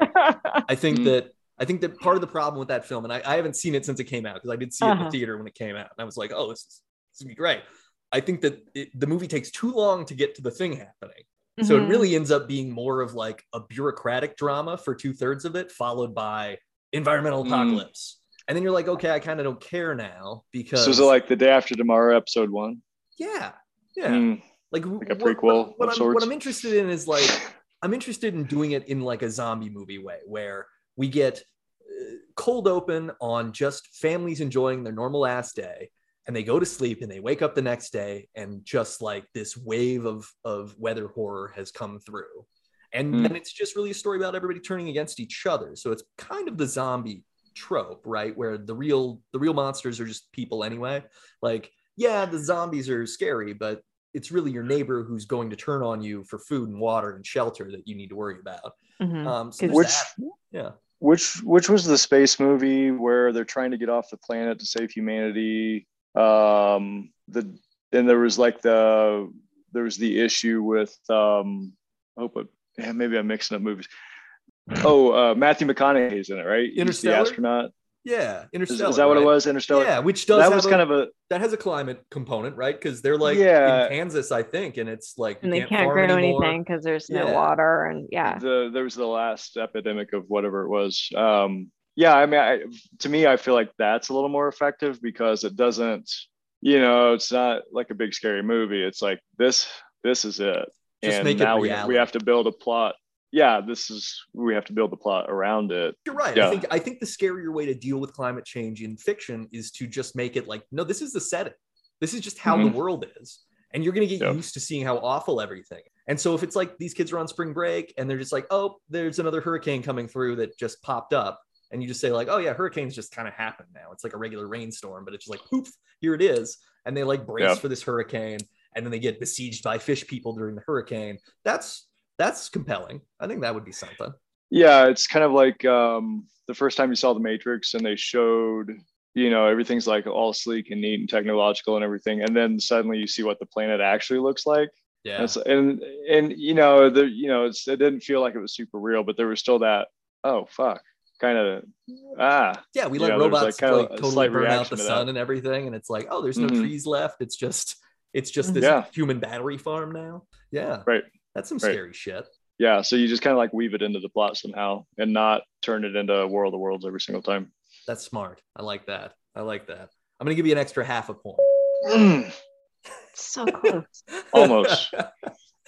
I think Mm. that I think that part of the problem with that film, and I, I haven't seen it since it came out because I did see it in Uh-huh. the theater when it came out, and I was like, oh, this is this is gonna be great. I think that it, the movie takes too long to get to the thing happening. So it Mhm. really ends up being more of like a bureaucratic drama for two thirds of it, followed by environmental Mm. apocalypse. And then you're like, okay, I kind of don't care now because so is it like the day after tomorrow, episode one? yeah, yeah, Mm, like, Like a what- prequel What, I'm, what I'm interested in is like I'm interested in doing it in like a zombie movie way, where we get uh, cold open on just families enjoying their normal ass day, and they go to sleep and they wake up the next day, and just like this wave of of weather horror has come through, and Hmm. then it's just really a story about everybody turning against each other. So it's kind of the zombie trope, right? Where the real the real monsters are just people anyway. Like, yeah, the zombies are scary, but it's really your neighbor who's going to turn on you for food and water and shelter that you need to worry about. Mhm. Um, so Which that. yeah, which which was the space movie where they're trying to get off the planet to save humanity? Um, the and there was like the there was the issue with um, I hope it, yeah, maybe I'm mixing up movies. Oh, uh, Matthew McConaughey's in it, right? He's the Interstellar? astronaut. Yeah, Is, Interstellar. is that what it was? Interstellar. Yeah, which does that have was a, kind of a that has a climate component, right? Because they're like Yeah. in Kansas, I think, and it's like and they can't farm grow anymore. anything because there's no Yeah. water and yeah the there was the last epidemic of whatever it was. Um, yeah, I mean, I, to me, I feel like that's a little more effective because it doesn't, you know, it's not like a big scary movie. It's like this, this is it, Just and make it now we, we have to build a plot. Yeah, this is we have to build the plot around it. You're right. I think I think the scarier way to deal with climate change in fiction is to just make it like, no, this is the setting. This is just how the Mhm. world is. And you're gonna get Yeah. used to seeing how awful everything. And so if it's like these kids are on spring break and they're just like, oh, there's another hurricane coming through that just popped up. And you just say, like, oh yeah, hurricanes just kind of happen now. It's like a regular rainstorm, but it's just like poof, here it is. And they like brace Yeah. for this hurricane, and then they get besieged by fish people during the hurricane. That's that's compelling. I think that would be something. Yeah, it's kind of like um, the first time you saw The Matrix and they showed, you know, everything's like all sleek and neat and technological and everything, and then suddenly you see what the planet actually looks like. Yeah. And, and and you know the you know it's, it didn't feel like it was super real, but there was still that oh fuck kind of ah Yeah, we let know, like, robots kinda like, totally burn out the to sun that. and everything, and it's like, oh, there's no Mhm. trees left. It's just, it's just this Yeah. human battery farm now. Yeah, Right. That's some Right. scary shit. yeah. So you just kind of like weave it into the plot somehow and not turn it into War of the Worlds every single time. That's smart. I like that. I like that. I'm gonna give you an extra half a point. so close Almost.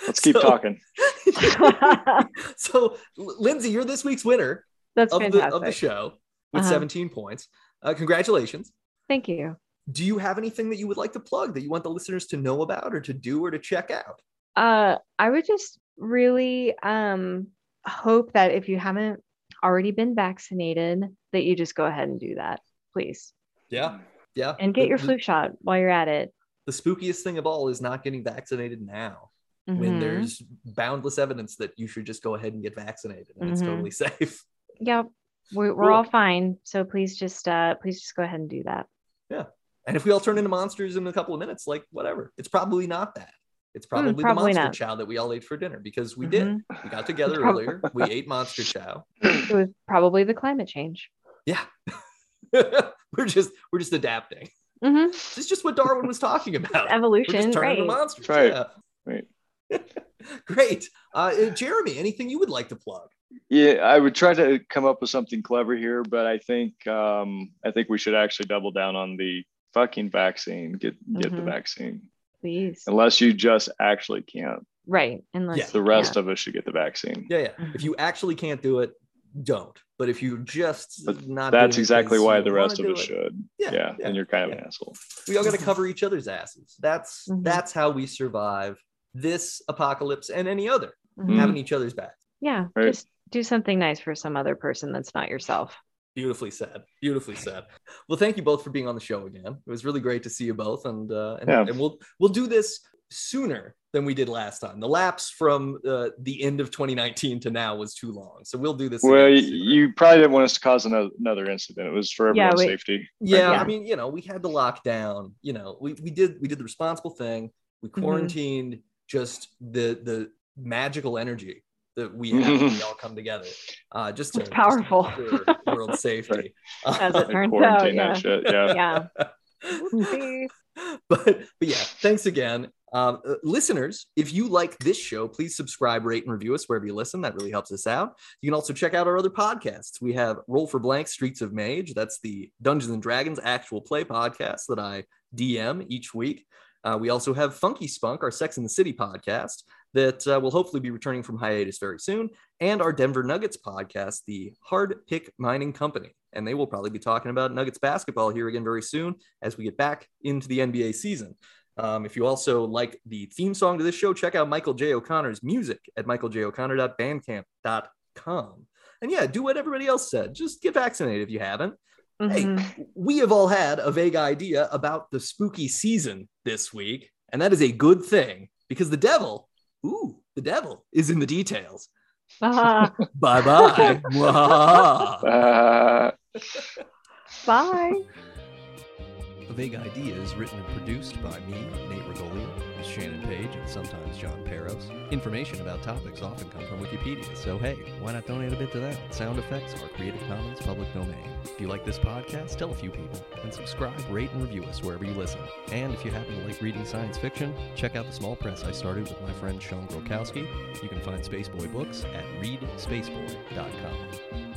Let's keep So- talking. so, Lindsay, you're this week's winner that's of the fantastic of the show with Uh-huh. 17 points. Uh, congratulations. thank you Do you have anything that you would like to plug that you want the listeners to know about or to do or to check out? Uh i would just really um hope that if you haven't already been vaccinated that you just go ahead and do that please Yeah, yeah. and get The- your flu shot while you're at it the spookiest thing of all is not getting vaccinated now when Mhm. there's boundless evidence that you should just go ahead and get vaccinated and it's Mhm. totally safe yep we're, we're Cool. all fine so please just uh please just go ahead and do that Yeah. and if we all turn into monsters in a couple of minutes like whatever it's probably not that it's probably, the Hmm, probably monster not. chow that we all ate for dinner because we did Mhm. we got together Prob- earlier we ate monster chow it was probably the climate change yeah we're just we're just adapting hmm this is just what darwin was talking about we're evolution just turning into right monsters Right. yeah. Right. great uh, uh, jeremy anything you would like to plug Yeah, I would try to come up with something clever here, but I think um, I think we should actually double down on the fucking vaccine. Get get the Mhm. vaccine, please unless you just actually can't. right unless Yeah. The rest can't. of us should get the vaccine. Yeah, yeah. If you actually can't do it, don't. But if you just But not, That's doing it exactly 'cause why the rest of us it, should. Yeah, Yeah, yeah, and you're kind of yeah. an asshole. We all got to cover each other's asses. That's Mhm. that's how we survive this apocalypse and any other. Mhm. Having each other's back. yeah Right. just do something nice for some other person that's not yourself Beautifully said. Beautifully said. Well, thank you both for being on the show again. It was really great to see you both, and uh, and, Yeah. and we'll we'll do this sooner than we did last time. The lapse from uh, the end of 2019 to now was too long, so we'll do this. Well, again you, probably didn't want us to cause another, another incident. It was for Yeah, everyone's we- safety. yeah, Yeah. i mean you know we had to lock down you know we, we did we did the responsible thing we Mhm. quarantined just the the magical energy that we have when we all come together uh just to It's powerful. just to world safety. As it turns Quarantine out that yeah. shit. Yeah. yeah. But but yeah thanks again. Um, uh, listeners if you like this show please subscribe rate and review us wherever you listen. That really helps us out. You can also check out our other podcasts. We have roll for blank streets of mage. That's the dungeons and dragons actual play podcast that i dm each week uh, we also have funky spunk our sex in the city podcast that uh, will hopefully be returning from hiatus very soon and our denver nuggets podcast the hard pick mining company and they will probably be talking about nuggets basketball here again very soon as we get back into the NBA season. Um, if you also like the theme song to this show, check out Michael J. O'Connor's music at michaeljoconnor.bandcamp.com. And yeah, do what everybody else said. Just get vaccinated if you haven't. Hey, Mhm. we have all had a vague idea about the spooky season this week. And that is a good thing because the devil, ooh, the devil is in the details. Ah, Bye bye. Uh, bye. Vague Idea is written and produced by me, Nate Ragolia, Shannon Page, and sometimes John Peros. Information about topics often come from Wikipedia, so hey, why not donate a bit to that? Sound effects are Creative Commons public domain. If you like this podcast, tell a few people, and subscribe, rate, and review us wherever you listen. And if you happen to like reading science fiction, check out the small press I started with my friend Sean Grokowski. You can find Spaceboy books at readspaceboy.com.